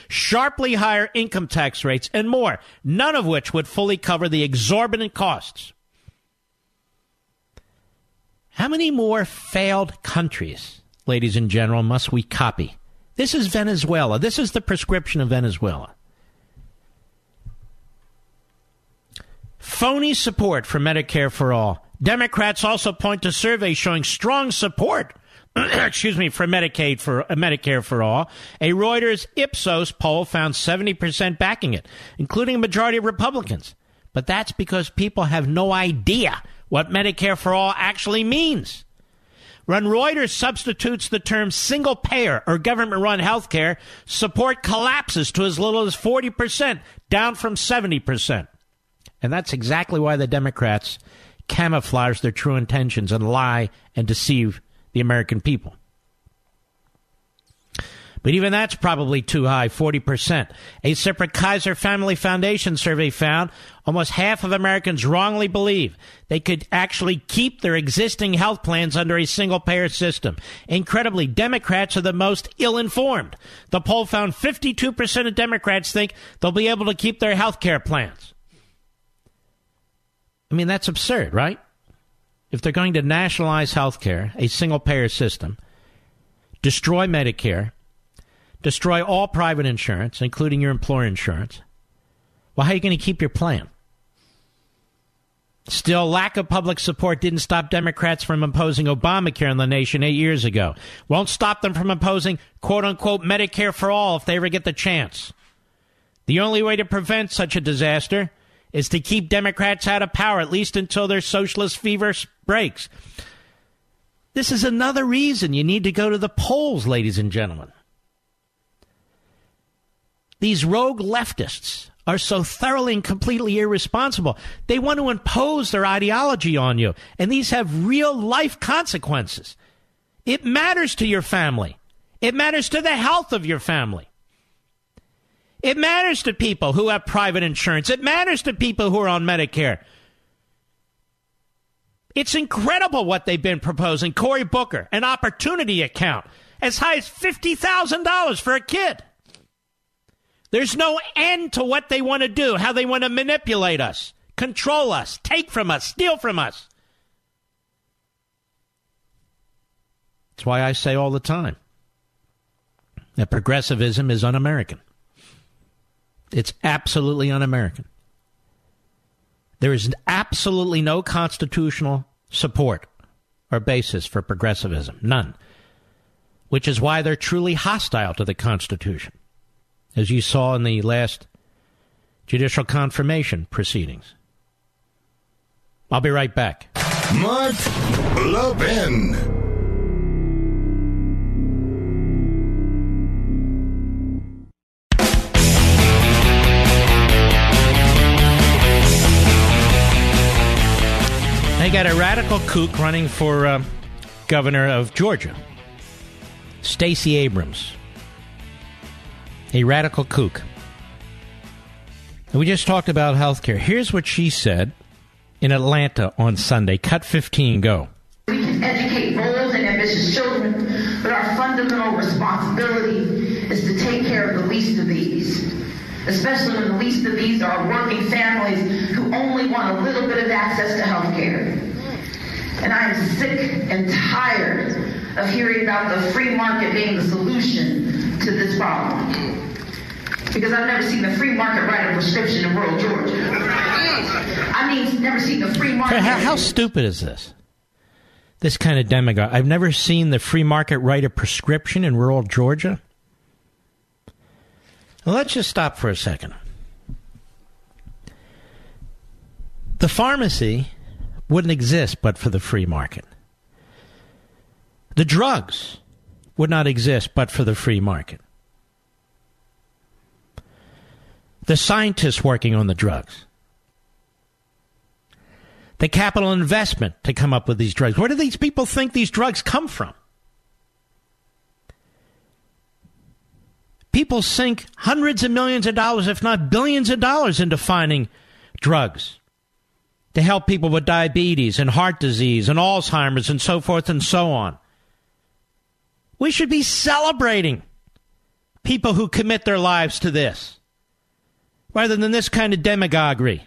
[SPEAKER 1] sharply higher income tax rates, and more, none of which would fully cover the exorbitant costs how many more failed countries, ladies and gentlemen, must we copy? This is Venezuela. This is the prescription of Venezuela. Phony support for Medicare for all. Democrats also point to surveys showing strong support excuse me, for Medicaid for uh, Medicare for all. A Reuters Ipsos poll found 70% backing it, including a majority of Republicans. But that's because people have no idea what Medicare for all actually means. When Reuters substitutes the term single payer or government run health care, support collapses to as little as 40%, down from 70%. And that's exactly why the Democrats camouflage their true intentions and lie and deceive the American people. But even that's probably too high, 40%. A separate Kaiser Family Foundation survey found almost half of Americans wrongly believe they could actually keep their existing health plans under a single payer system. Incredibly, Democrats are the most ill informed. The poll found 52% of Democrats think they'll be able to keep their health care plans. I mean, that's absurd, right? If they're going to nationalize health care, a single payer system, destroy Medicare, destroy all private insurance, including your employer insurance, well, how are you going to keep your plan? Still, lack of public support didn't stop Democrats from imposing Obamacare on the nation eight years ago. Won't stop them from imposing quote unquote Medicare for all if they ever get the chance. The only way to prevent such a disaster is to keep Democrats out of power, at least until their socialist fever breaks. This is another reason you need to go to the polls, ladies and gentlemen. These rogue leftists are so thoroughly and completely irresponsible. They want to impose their ideology on you, and these have real life consequences. It matters to your family, it matters to the health of your family. It matters to people who have private insurance. It matters to people who are on Medicare. It's incredible what they've been proposing. Cory Booker, an opportunity account as high as $50,000 for a kid. There's no end to what they want to do, how they want to manipulate us, control us, take from us, steal from us. That's why I say all the time that progressivism is un American. It's absolutely un American. There is absolutely no constitutional support or basis for progressivism. None. Which is why they're truly hostile to the Constitution as you saw in the last judicial confirmation proceedings. I'll be right back.
[SPEAKER 13] Mark Levin.
[SPEAKER 1] They got a radical kook running for uh, governor of Georgia, Stacey Abrams a radical kook. And we just talked about health care. Here's what she said in Atlanta on Sunday. Cut 15, go.
[SPEAKER 28] We can educate bold and ambitious children, but our fundamental responsibility is to take care of the least of these. Especially when the least of these are working families who only want a little bit of access to health care. And I am sick and tired of hearing about the free market being the solution to this problem because I've never seen the free market write a prescription in rural Georgia. I mean, never seen the free market.
[SPEAKER 1] How, how stupid is this? This kind of demagogue. I've never seen the free market write a prescription in rural Georgia. Let's just stop for a second. The pharmacy wouldn't exist but for the free market. The drugs would not exist but for the free market. the scientists working on the drugs, the capital investment to come up with these drugs. Where do these people think these drugs come from? People sink hundreds of millions of dollars, if not billions of dollars, into finding drugs to help people with diabetes and heart disease and Alzheimer's and so forth and so on. We should be celebrating people who commit their lives to this rather than this kind of demagoguery.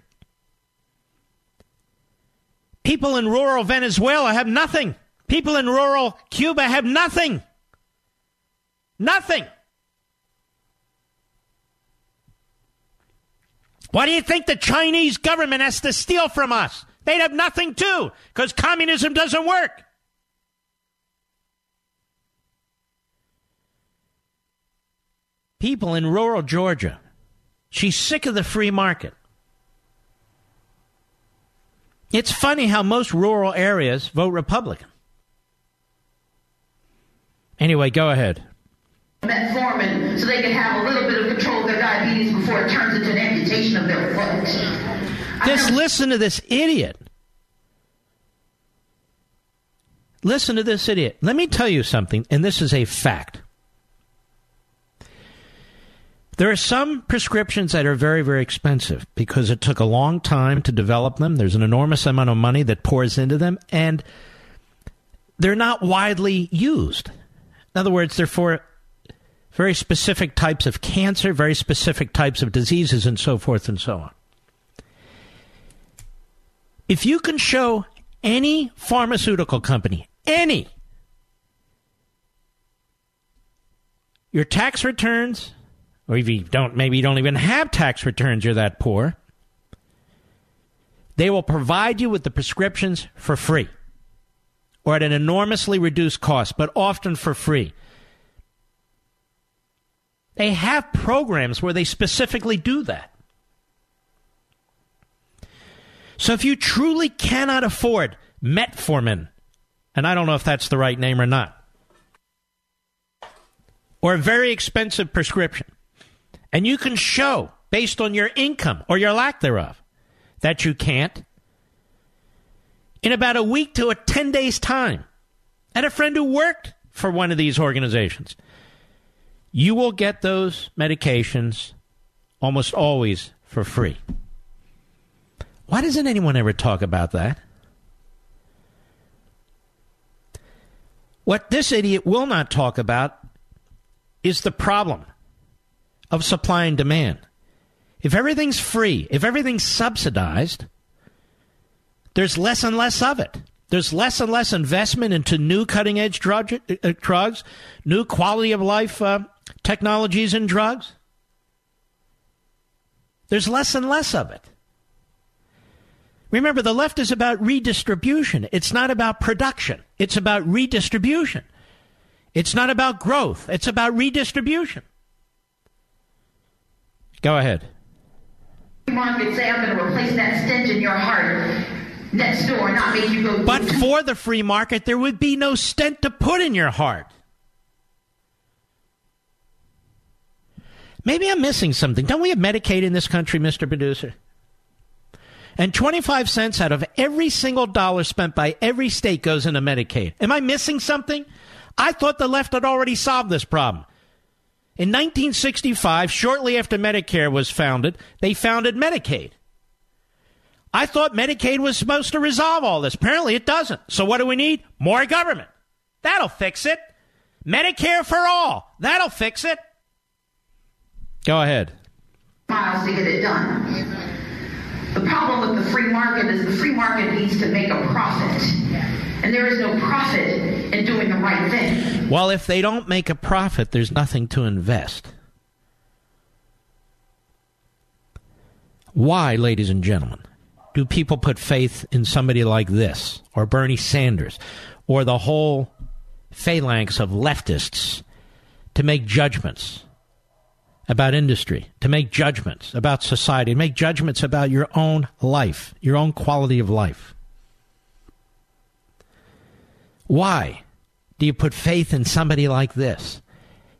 [SPEAKER 1] People in rural Venezuela have nothing. People in rural Cuba have nothing. Nothing. Why do you think the Chinese government has to steal from us? They'd have nothing too, because communism doesn't work. People in rural Georgia She's sick of the free market. It's funny how most rural areas vote Republican. Anyway, go ahead.
[SPEAKER 28] Metformin so they can have a little bit of control of their diabetes before it turns into an amputation of their foot.
[SPEAKER 1] Just listen to this idiot. Listen to this idiot. Let me tell you something, and this is a fact. There are some prescriptions that are very, very expensive because it took a long time to develop them. There's an enormous amount of money that pours into them, and they're not widely used. In other words, they're for very specific types of cancer, very specific types of diseases, and so forth and so on. If you can show any pharmaceutical company, any, your tax returns, or if you don't, maybe you don't even have tax returns, you're that poor, they will provide you with the prescriptions for free or at an enormously reduced cost, but often for free. They have programs where they specifically do that. So if you truly cannot afford metformin, and I don't know if that's the right name or not, or a very expensive prescription, and you can show, based on your income or your lack thereof, that you can't, in about a week to a 10 days' time, and a friend who worked for one of these organizations, you will get those medications almost always for free. Why doesn't anyone ever talk about that? What this idiot will not talk about is the problem of supply and demand. If everything's free, if everything's subsidized, there's less and less of it. There's less and less investment into new cutting edge drug, uh, drugs, new quality of life uh, technologies and drugs. There's less and less of it. Remember, the left is about redistribution. It's not about production. It's about redistribution. It's not about growth. It's about redistribution. Go ahead.
[SPEAKER 28] Market say I'm going to replace that stent in your heart next door, not make you go.
[SPEAKER 1] But for the free market, there would be no stent to put in your heart. Maybe I'm missing something. Don't we have Medicaid in this country, Mr. Producer? And 25 cents out of every single dollar spent by every state goes into Medicaid. Am I missing something? I thought the left had already solved this problem. In 1965, shortly after Medicare was founded, they founded Medicaid. I thought Medicaid was supposed to resolve all this. Apparently, it doesn't. So, what do we need? More government. That'll fix it. Medicare for all. That'll fix it. Go ahead.
[SPEAKER 28] Miles to get it done. The problem with the free market is the free market needs to make a profit. And there is no profit in doing the right thing.
[SPEAKER 1] Well, if they don't make a profit, there's nothing to invest. Why, ladies and gentlemen, do people put faith in somebody like this, or Bernie Sanders, or the whole phalanx of leftists to make judgments about industry, to make judgments about society, make judgments about your own life, your own quality of life. Why do you put faith in somebody like this?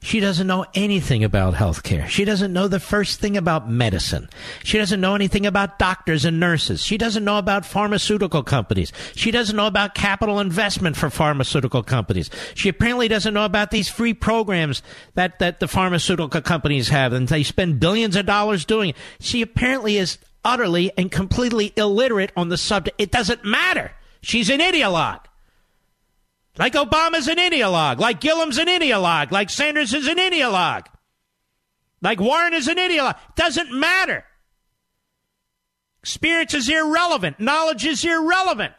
[SPEAKER 1] She doesn't know anything about health care. She doesn't know the first thing about medicine. She doesn't know anything about doctors and nurses. She doesn't know about pharmaceutical companies. She doesn't know about capital investment for pharmaceutical companies. She apparently doesn't know about these free programs that, that the pharmaceutical companies have and they spend billions of dollars doing it. She apparently is utterly and completely illiterate on the subject. It doesn't matter. She's an ideologue. Like Obama's an ideologue, like Gillum's an ideologue, like Sanders is an ideologue, like Warren is an ideologue. Doesn't matter. Experience is irrelevant. Knowledge is irrelevant.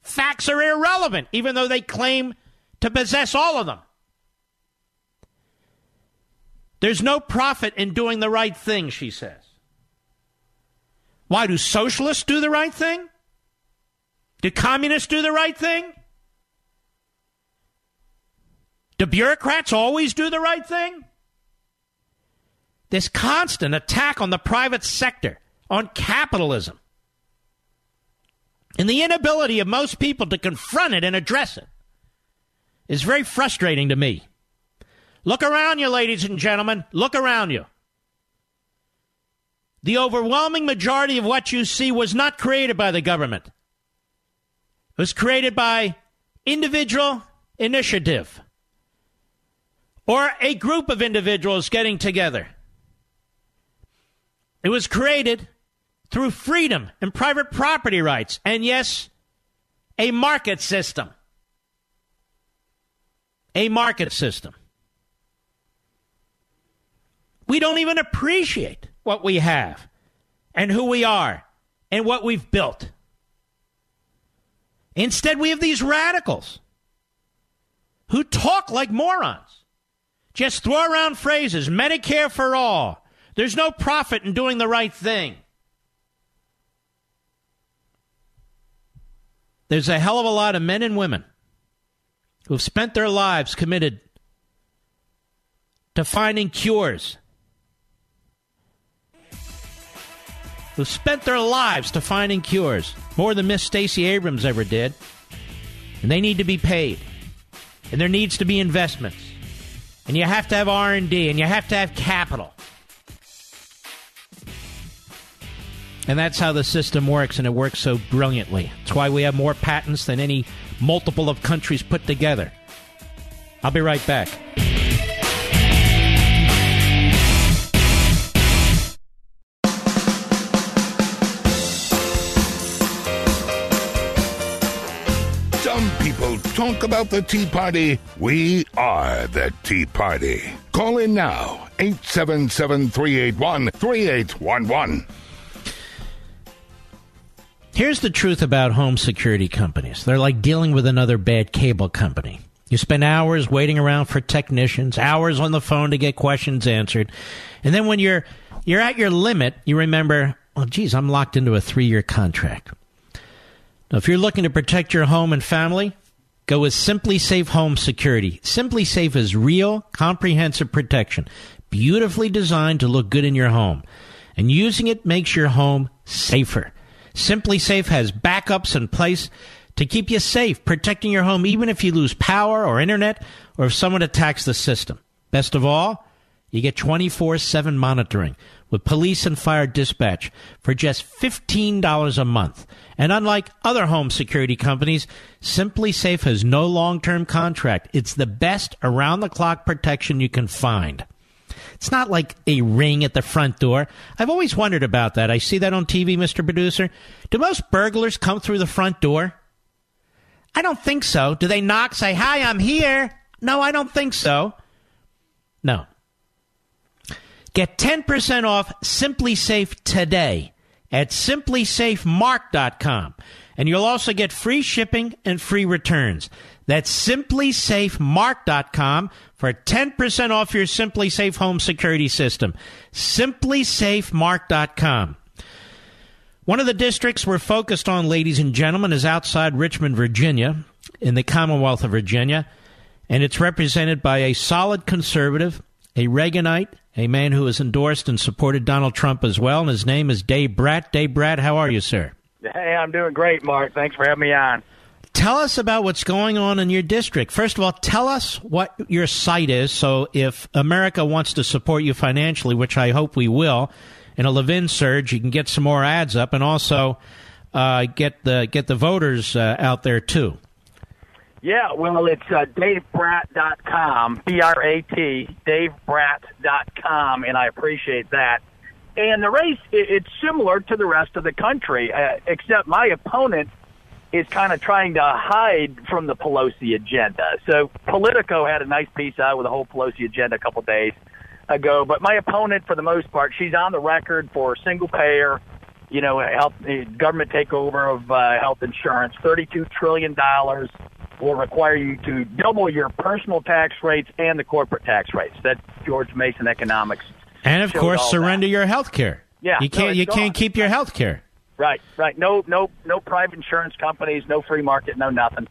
[SPEAKER 1] Facts are irrelevant, even though they claim to possess all of them. There's no profit in doing the right thing, she says. Why do socialists do the right thing? Do communists do the right thing? Do bureaucrats always do the right thing? This constant attack on the private sector, on capitalism, and the inability of most people to confront it and address it is very frustrating to me. Look around you, ladies and gentlemen. Look around you. The overwhelming majority of what you see was not created by the government. It was created by individual initiative or a group of individuals getting together It was created through freedom and private property rights. And yes, a market system. A market system. We don't even appreciate what we have and who we are and what we've built. Instead, we have these radicals who talk like morons. Just throw around phrases Medicare for all. There's no profit in doing the right thing. There's a hell of a lot of men and women who've spent their lives committed to finding cures, who've spent their lives to finding cures, more than Miss Stacey Abrams ever did. And they need to be paid. And there needs to be investments. And you have to have R&D and you have to have capital. And that's how the system works, and it works so brilliantly. It's why we have more patents than any multiple of countries put together. I'll be right back.
[SPEAKER 13] Talk about the Tea Party. We are the Tea Party. Call in now 877 381 3811.
[SPEAKER 1] Here's the truth about home security companies they're like dealing with another bad cable company. You spend hours waiting around for technicians, hours on the phone to get questions answered. And then when you're you're at your limit, you remember, oh geez, I'm locked into a 3-year contract. Now, if you're looking to protect your home and family, go with SimpliSafe Home Security. SimpliSafe is real, comprehensive protection, beautifully designed to look good in your home. And using it makes your home safer. SimpliSafe has backups in place to keep you safe, protecting your home even if you lose power or internet or if someone attacks the system. Best of all, you get 24 7 monitoring with police and fire dispatch for just $15 a month. And unlike other home security companies, SimpliSafe has no long term contract. It's the best around the clock protection you can find. It's not like a ring at the front door. I've always wondered about that. I see that on TV, Mr. Producer. Do most burglars come through the front door? I don't think so. Do they knock, say, Hi, I'm here? No, I don't think so. No. Get 10% off SimpliSafe today at simplisafemark.com. And you'll also get free shipping and free returns. That's simplisafemark.com for 10% off your SimpliSafe home security system. Simplisafemark.com. One of the districts we're focused on, ladies and gentlemen, is outside Richmond, Virginia, in the Commonwealth of Virginia. And it's represented by a solid conservative, a Reaganite, a man who has endorsed and supported Donald Trump as well. And his name is Dave Brat. Dave Brat, how are you, sir?
[SPEAKER 29] Hey, I'm doing great, Mark. Thanks for having me on.
[SPEAKER 1] Tell us about what's going on in your district. First of all, tell us what your site is. So, if America wants to support you financially, which I hope we will, in a Levin surge, you can get some more ads up, and also uh, get the get the voters uh, out there too.
[SPEAKER 29] Yeah, well, it's uh, DaveBrat.com, B R A T, DaveBrat.com, and I appreciate that. And the race, it's similar to the rest of the country, uh, except my opponent is kind of trying to hide from the Pelosi agenda. So Politico had a nice piece out with the whole Pelosi agenda a couple of days ago. But my opponent, for the most part, she's on the record for single payer, you know, health government takeover of uh, health insurance. Thirty-two trillion dollars will require you to double your personal tax rates and the corporate tax rates. That George Mason economics.
[SPEAKER 1] And of course, surrender
[SPEAKER 29] that.
[SPEAKER 1] your health care.
[SPEAKER 29] Yeah,
[SPEAKER 1] you can't.
[SPEAKER 29] no,
[SPEAKER 1] you
[SPEAKER 29] gone.
[SPEAKER 1] can't keep your health care.
[SPEAKER 29] Right, right. No, no, no private insurance companies, no free market, no nothing.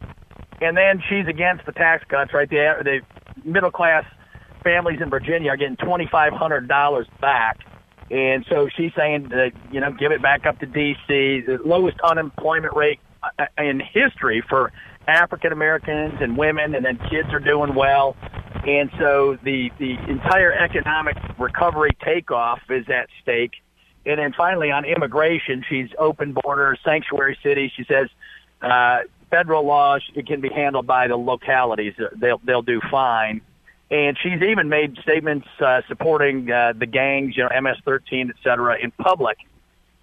[SPEAKER 29] And then she's against the tax cuts. Right, the the middle class families in Virginia are getting twenty five hundred dollars back, and so she's saying that you know give it back up to D.C. The lowest unemployment rate uh, in history for African Americans and women, and then kids are doing well. And so the the entire economic recovery takeoff is at stake. And then finally on immigration, she's open borders, sanctuary cities. She says uh, federal laws it can be handled by the localities. They'll they'll do fine. and she's even made statements uh, supporting uh, the gangs, you know, MS-13, et cetera, in public.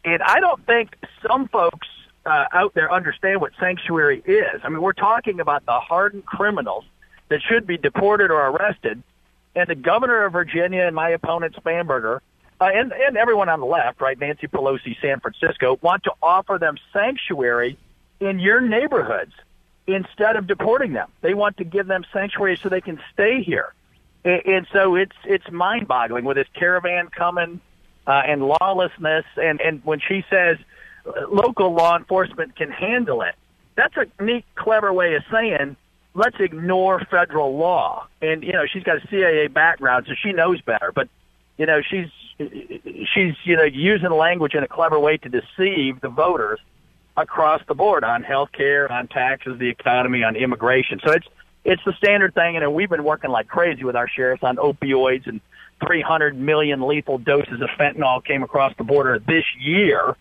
[SPEAKER 29] And I don't think some folks uh, out there understand what sanctuary is. I mean, we're talking about the hardened criminals that should be deported or arrested, and the governor of Virginia and my opponent Spanberger, uh, and and everyone on the left, right, Nancy Pelosi, San Francisco, want to offer them sanctuary in your neighborhoods instead of deporting them. They want to give them sanctuary so they can stay here. And, and so it's it's mind-boggling with this caravan coming uh, and lawlessness. And and when she says local law enforcement can handle it, that's a neat, clever way of saying let's ignore federal law. And you know she's got a CIA background, so she knows better. But you know she's she's you know using language in a clever way to deceive the voters across the board on health care, on taxes, the economy, on immigration. So it's it's the standard thing, and we've been working like crazy with our sheriffs on opioids and 300 million lethal doses of fentanyl came across the border this year.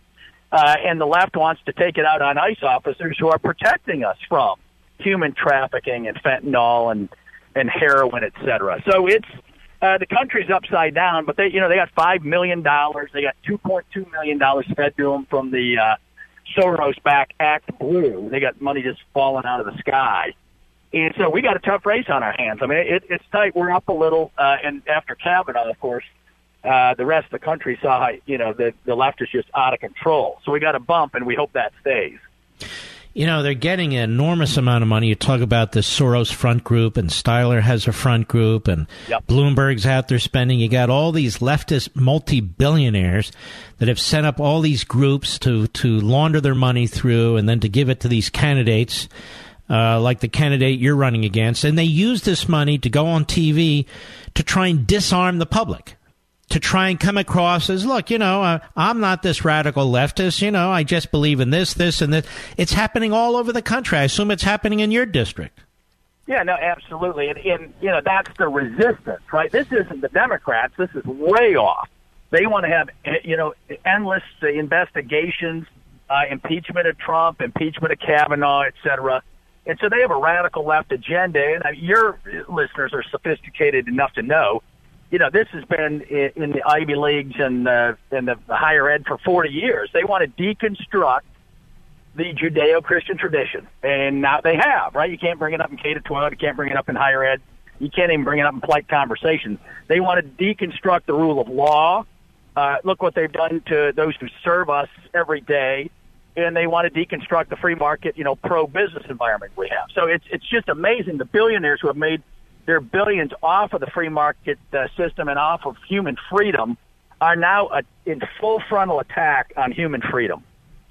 [SPEAKER 29] Uh, and the left wants to take it out on ICE officers who are protecting us from human trafficking and fentanyl and and heroin, et cetera. So it's uh, the country's upside down. But they, you know, they got five million dollars. They got two point two million dollars fed to them from the uh, Soros back ActBlue. They got money just falling out of the sky. And so we got a tough race on our hands. I mean, it, it's tight. We're up a little, uh, and after Kavanaugh, of course, uh, the rest of the country saw, you know, the the left is just out of control. So we got a bump, and we hope that stays.
[SPEAKER 1] You know, they're getting an enormous amount of money. You talk about the Soros front group, and Steyer has a front group, and
[SPEAKER 29] yep.
[SPEAKER 1] Bloomberg's out there spending. You got all these leftist multi billionaires that have set up all these groups to, to launder their money through and then to give it to these candidates uh, like the candidate you're running against, and they use this money to go on TV to try and disarm the public, to try and come across as, look, you know, uh, I'm not this radical leftist. You know, I just believe in this, this, and this. It's happening all over the country. I assume it's happening in your district.
[SPEAKER 29] Yeah, no, absolutely, and, and you know that's the resistance, right? This isn't the Democrats. This is way off. They want to have, you know, endless investigations, uh, impeachment of Trump, impeachment of Kavanaugh, et cetera and so they have a radical left agenda. And your listeners are sophisticated enough to know, you know, this has been in the Ivy Leagues and uh, in the higher ed for 40 years. They want to deconstruct the Judeo-Christian tradition, and now they have. Right? You can't bring it up in K to 12. You can't bring it up in higher ed. You can't even bring it up in polite conversation. They want to deconstruct the rule of law. Uh, look what they've done to those who serve us every day and they want to deconstruct the free market, you know, pro business environment we have. So it's it's just amazing the billionaires who have made their billions off of the free market uh, system and off of human freedom are now a, in full frontal attack on human freedom.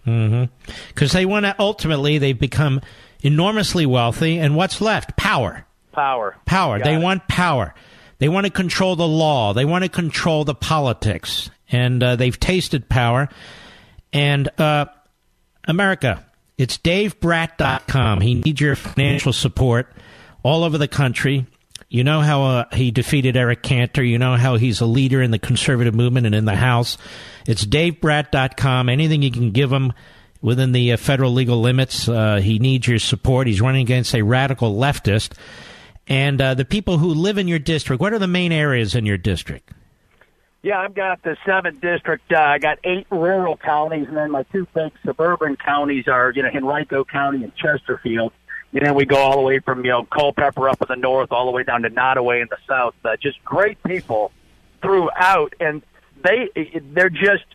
[SPEAKER 1] Because mm-hmm. they want to ultimately they've become enormously wealthy, and what's left? Power.
[SPEAKER 29] Power.
[SPEAKER 1] Power. They
[SPEAKER 29] it.
[SPEAKER 1] want power. They want to control the law. They want to control the politics, and uh, they've tasted power. And uh, America. It's DaveBrat.com. He needs your financial support all over the country. You know how uh, he defeated Eric Cantor. You know how he's a leader in the conservative movement and in the House. It's DaveBrat.com. Anything you can give him within the uh, federal legal limits, uh, he needs your support. He's running against a radical leftist. And uh, the people who live in your district, what are the main areas in your district?
[SPEAKER 29] Yeah, I've got the seventh district. Uh, I got eight rural counties, and then my two big suburban counties are, you know, Henrico County and Chesterfield. And then we go all the way from, you know, Culpeper up in the north, all the way down to Nottoway in the south. Uh, just great people throughout, and they they're just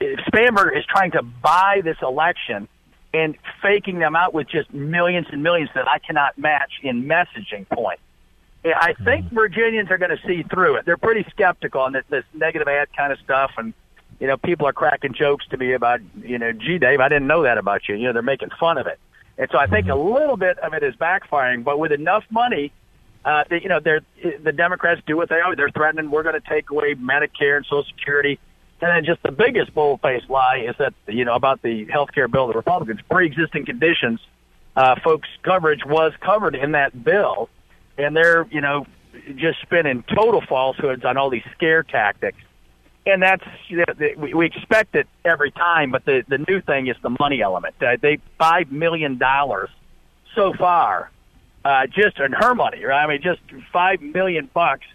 [SPEAKER 29] Spanberger is trying to buy this election and faking them out with just millions and millions that I cannot match in messaging point. I think mm-hmm. Virginians are going to see through it. They're pretty skeptical on this, this negative ad kind of stuff, and you know, people are cracking jokes to me about, you know, gee, Dave, I didn't know that about you. You know, they're making fun of it, and so I think a mm-hmm. little bit of it is backfiring. But with enough money, uh, they, you know, they're the Democrats do what they are. They're threatening we're going to take away Medicare and Social Security. And then just the biggest bull-faced lie is that, you know, about the health care bill, the Republicans, pre-existing conditions, uh, folks' coverage was covered in that bill and they're you know just spinning total falsehoods on all these scare tactics. And that's you know, we, expect it every time, but the the new thing is the money element. Uh, they five million dollars so far uh, just in her money, right? I mean, just five million bucks.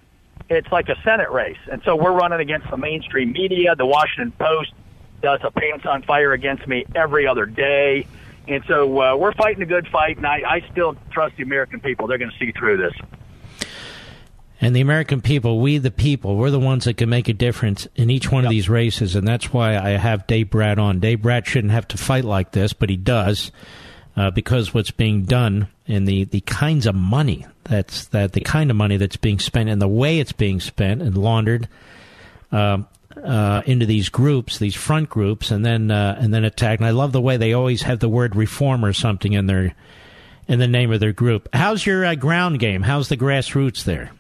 [SPEAKER 29] It's like a Senate race, and so we're running against the mainstream media. The Washington Post does a pants on fire against me every other day, and so uh, we're fighting a good fight. And I, I still trust the American people; they're going to see through this.
[SPEAKER 1] And the American people, we the people, we're the ones that can make a difference in each one of these races, and that's why I have Dave Brat on. Dave Brat shouldn't have to fight like this, but he does, uh, because what's being done and the, the kinds of money that's that the kind of money that's being spent and the way it's being spent and laundered uh, uh, into these groups, these front groups, and then uh, and then attacked. And I love the way they always have the word reform or something in their in the name of their group. How's your uh, ground game? How's the grassroots there?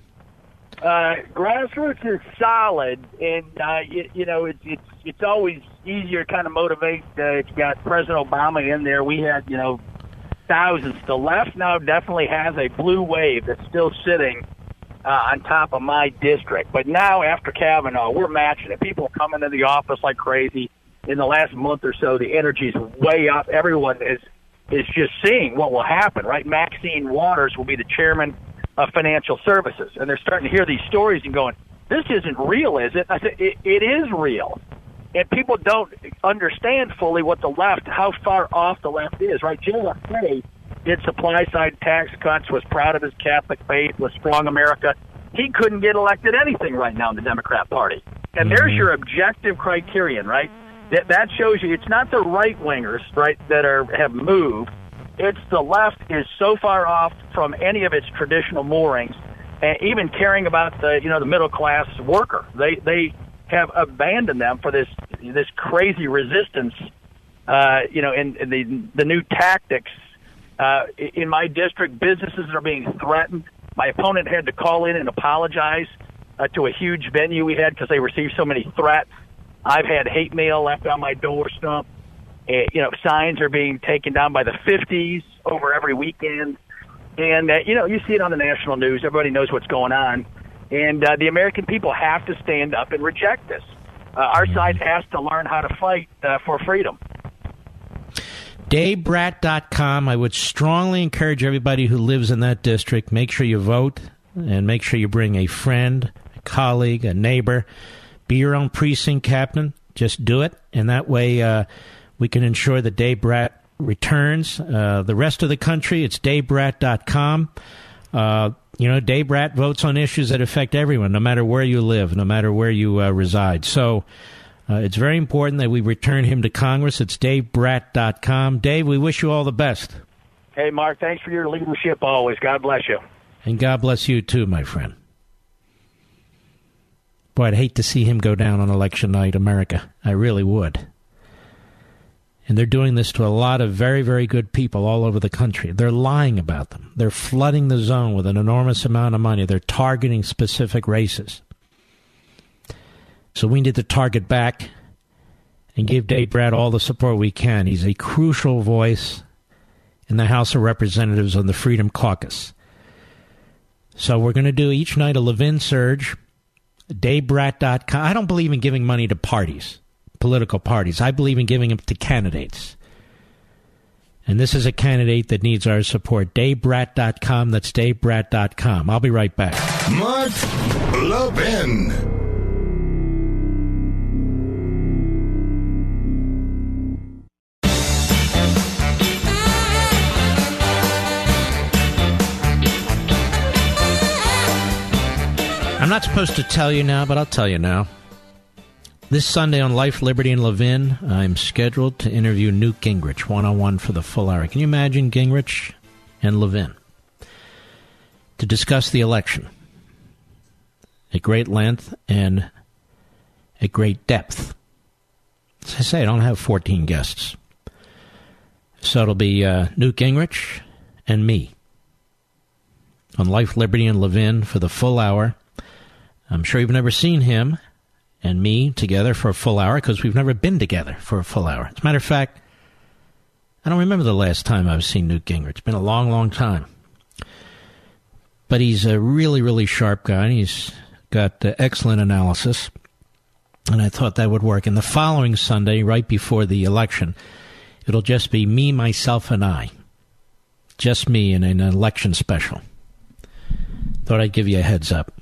[SPEAKER 29] Uh, grassroots is solid, and uh, you, you know it's it's it's always easier to kind of motivate. Uh, you got President Obama in there. We had you know thousands. The left now definitely has a blue wave that's still sitting uh, on top of my district. But now after Kavanaugh, we're matching it. People are coming to the office like crazy. In the last month or so, the energy's way up. Everyone is is just seeing what will happen. Right, Maxine Waters will be the chairman of financial services, and they're starting to hear these stories and going, "This isn't real, is it?" I said, "It, it is real." And people don't understand fully what the left, how far off the left is, right? JFK did supply side tax cuts, was proud of his Catholic faith, was strong America. He couldn't get elected anything right now in the Democrat Party. And mm-hmm. there's your objective criterion, right? That that shows you it's not the right wingers, right, that are have moved it's the left is so far off from any of its traditional moorings, and even caring about the you know the middle class worker. They they have abandoned them for this this crazy resistance. Uh, you know, in, in the the new tactics uh, in my district, businesses are being threatened. My opponent had to call in and apologize uh, to a huge venue we had because they received so many threats. I've had hate mail left on my doorstep. Uh, you know, signs are being taken down by the 50s over every weekend. And, uh, you know, you see it on the national news. Everybody knows what's going on. And uh, the American people have to stand up and reject this. Uh, our side has to learn how to fight uh, for freedom.
[SPEAKER 1] DaveBrat.com. I would strongly encourage everybody who lives in that district, make sure you vote and make sure you bring a friend, a colleague, a neighbor. Be your own precinct captain. Just do it. And that way, uh, we can ensure that Dave Brat returns. Uh, the rest of the country, it's davebrat.com. Uh, you know, Dave Brat votes on issues that affect everyone, no matter where you live, no matter where you uh, reside. So uh, it's very important that we return him to Congress. It's davebrat.com. Dave, we wish you all the best.
[SPEAKER 29] Hey, Mark, thanks for your leadership always. God bless you.
[SPEAKER 1] And God bless you too, my friend. Boy, I'd hate to see him go down on election night, America. I really would. And they're doing this to a lot of very, very good people all over the country. They're lying about them. They're flooding the zone with an enormous amount of money. They're targeting specific races. So we need to target back and give Dave Brat all the support we can. He's a crucial voice in the House of Representatives on the Freedom Caucus. So we're going to do each night a Levin Surge, DaveBrat.com. I don't believe in giving money to parties political parties. I believe in giving them to candidates. And this is a candidate that needs our support. DaveBrat.com. That's DaveBrat.com. I'll be right back.
[SPEAKER 13] Mark Levin.
[SPEAKER 1] I'm not supposed to tell you now, but I'll tell you now. This Sunday on Life, Liberty, and Levin, I'm scheduled to interview Newt Gingrich one on one for the full hour. Can you imagine Gingrich and Levin? To discuss the election at great length and at great depth. As I say, I don't have 14 guests. So it'll be uh, Newt Gingrich and me on Life, Liberty, and Levin for the full hour. I'm sure you've never seen him and me together for a full hour because we've never been together for a full hour. As a matter of fact, I don't remember the last time I've seen Newt Gingrich. It's been a long, long time. But he's a really, really sharp guy. And he's got uh, excellent analysis. And I thought that would work. And the following Sunday, right before the election, it'll just be me, myself, and I just me in an election special. Thought I'd give you a heads up.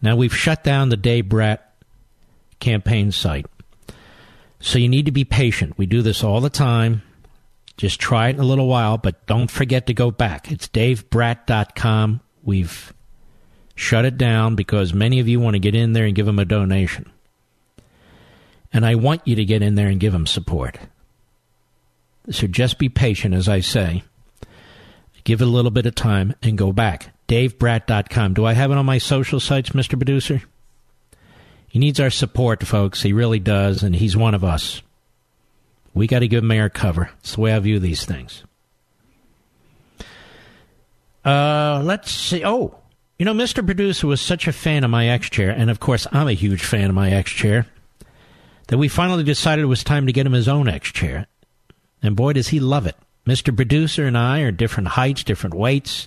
[SPEAKER 1] Now, we've shut down the Dave Brat campaign site. So you need to be patient. We do this all the time. Just try it in a little while, but don't forget to go back. It's davebrat.com. We've shut it down because many of you want to get in there and give them a donation. And I want you to get in there and give them support. So just be patient, as I say. Give it a little bit of time and go back. DaveBrat.com. Do I have it on my social sites, Mr. Producer? He needs our support, folks. He really does, and he's one of us. We got to give air cover. That's the way I view these things. Uh, let's see. Oh, you know, Mr. Producer was such a fan of my X chair, and of course, I'm a huge fan of my X chair, that we finally decided it was time to get him his own X chair. And boy, does he love it. Mr. Producer and I are different heights, different weights.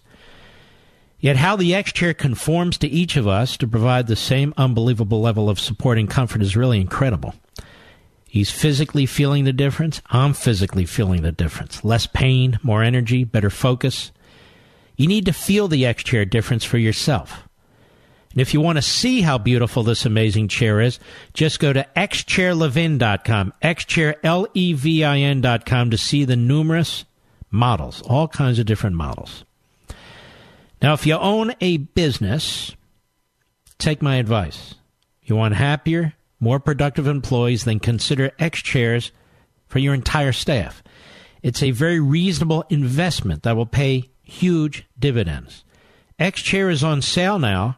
[SPEAKER 1] Yet, how the X chair conforms to each of us to provide the same unbelievable level of support and comfort is really incredible. He's physically feeling the difference. I'm physically feeling the difference. Less pain, more energy, better focus. You need to feel the X chair difference for yourself. And if you want to see how beautiful this amazing chair is, just go to xchairlevin.com, xchairlevin.com to see the numerous models, all kinds of different models. Now, if you own a business, take my advice. You want happier, more productive employees, then consider X chairs for your entire staff. It's a very reasonable investment that will pay huge dividends. X chair is on sale now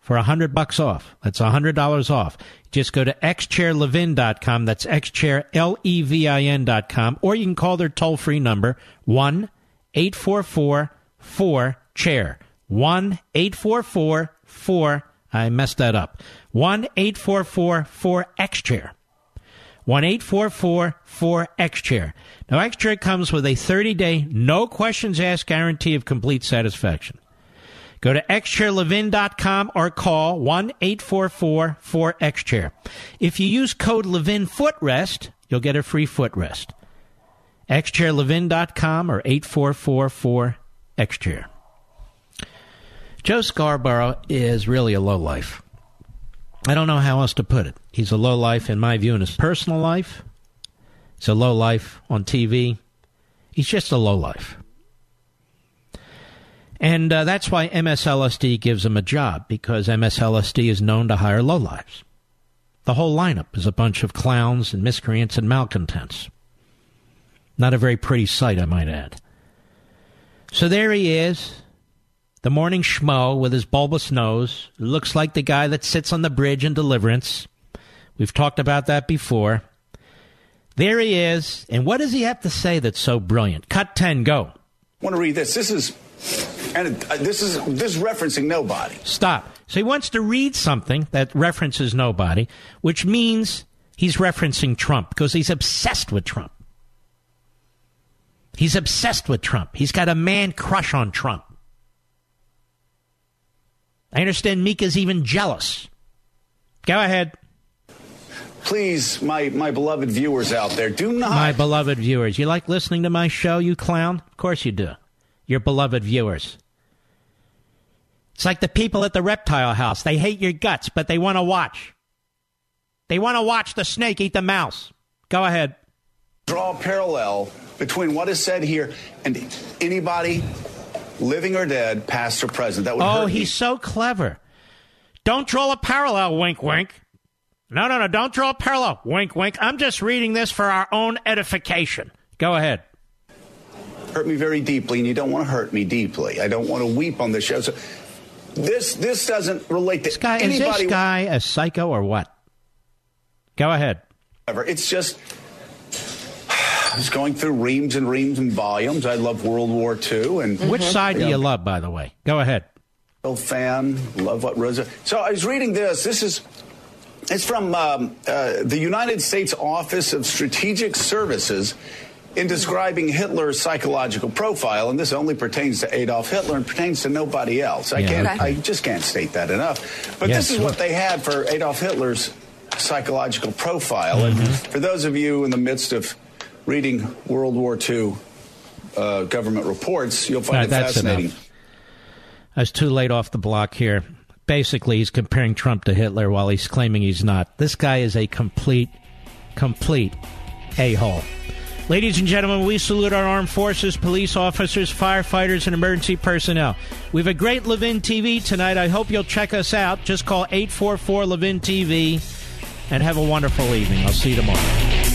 [SPEAKER 1] for a hundred bucks off. That's a hundred dollars off. Just go to xchairlevin.com. That's xchairlevin.com. Or you can call their toll free number, 1 844 4 chair. 1 844 4. I messed that up. 1 844 4 X chair. 1 844 4 X chair. Now, X chair comes with a 30 day, no questions asked guarantee of complete satisfaction. Go to xchairlevin.com or call 1 844 4 Xchair. If you use code Levin Footrest, you'll get a free footrest. xchairlevin.com or 844 4 Xchair. Joe Scarborough is really a lowlife. I don't know how else to put it. He's a lowlife in my view in his personal life. He's a lowlife on TV. He's just a lowlife. And uh, that's why MSLSD gives him a job, because MSLSD is known to hire lowlifes. The whole lineup is a bunch of clowns and miscreants and malcontents. Not a very pretty sight, I might add. So there he is, the morning schmo with his bulbous nose. Looks like the guy that sits on the bridge in Deliverance. We've talked about that before. There he is. And what does he have to say that's so brilliant? Cut 10, go.
[SPEAKER 30] I want to read this. This is and uh, this is this is referencing nobody.
[SPEAKER 1] Stop. So he wants to read something that references nobody, which means he's referencing Trump because he's obsessed with Trump. He's obsessed with Trump. He's got a man crush on Trump. I understand Mika's even jealous. Go ahead.
[SPEAKER 30] Please, my, my beloved viewers out there, do not.
[SPEAKER 1] My beloved viewers, you like listening to my show, you clown? Of course you do. Your beloved viewers. It's like the people at the reptile house. They hate your guts, but they want to watch. They want to watch the snake eat the mouse. Go ahead.
[SPEAKER 30] Draw a parallel between what is said here and anybody living or dead, past or present. That would
[SPEAKER 1] oh, he's
[SPEAKER 30] me.
[SPEAKER 1] so clever. Don't draw a parallel, wink, wink. No, no, no, don't draw a parallel, wink, wink. I'm just reading this for our own edification. Go ahead.
[SPEAKER 30] Hurt me very deeply, and you don't want to hurt me deeply. I don't want to weep on this show. So this this doesn't relate to
[SPEAKER 1] This guy, is
[SPEAKER 30] anybody.
[SPEAKER 1] this guy a psycho or what? Go ahead.
[SPEAKER 30] It's just. I was going through reams and reams and volumes. I love World War II, and
[SPEAKER 1] Which side do you love, by the way? Go ahead.
[SPEAKER 30] Real fan, love what Rosa. So I was reading this. This is it's from um, uh, the United States Office of Strategic Services in describing Hitler's psychological profile, and this only pertains to Adolf Hitler and pertains to nobody else. I
[SPEAKER 31] Yeah,
[SPEAKER 30] can't.
[SPEAKER 31] okay.
[SPEAKER 30] I just can't state that enough. But
[SPEAKER 31] Yes,
[SPEAKER 30] this is
[SPEAKER 31] sure.
[SPEAKER 30] what they had for Adolf Hitler's psychological profile. And for those of you in the midst of reading World War II uh, government reports, you'll find
[SPEAKER 1] All
[SPEAKER 30] it
[SPEAKER 1] that's
[SPEAKER 30] fascinating.
[SPEAKER 1] enough. I was too late off the block here. Basically, he's comparing Trump to Hitler while he's claiming he's not. This guy is a complete, complete a hole. Ladies and gentlemen, we salute our armed forces, police officers, firefighters, and emergency personnel. We have a great Levin TV tonight. I hope you'll check us out. Just call 844 Levin TV and have a wonderful evening. I'll see you tomorrow.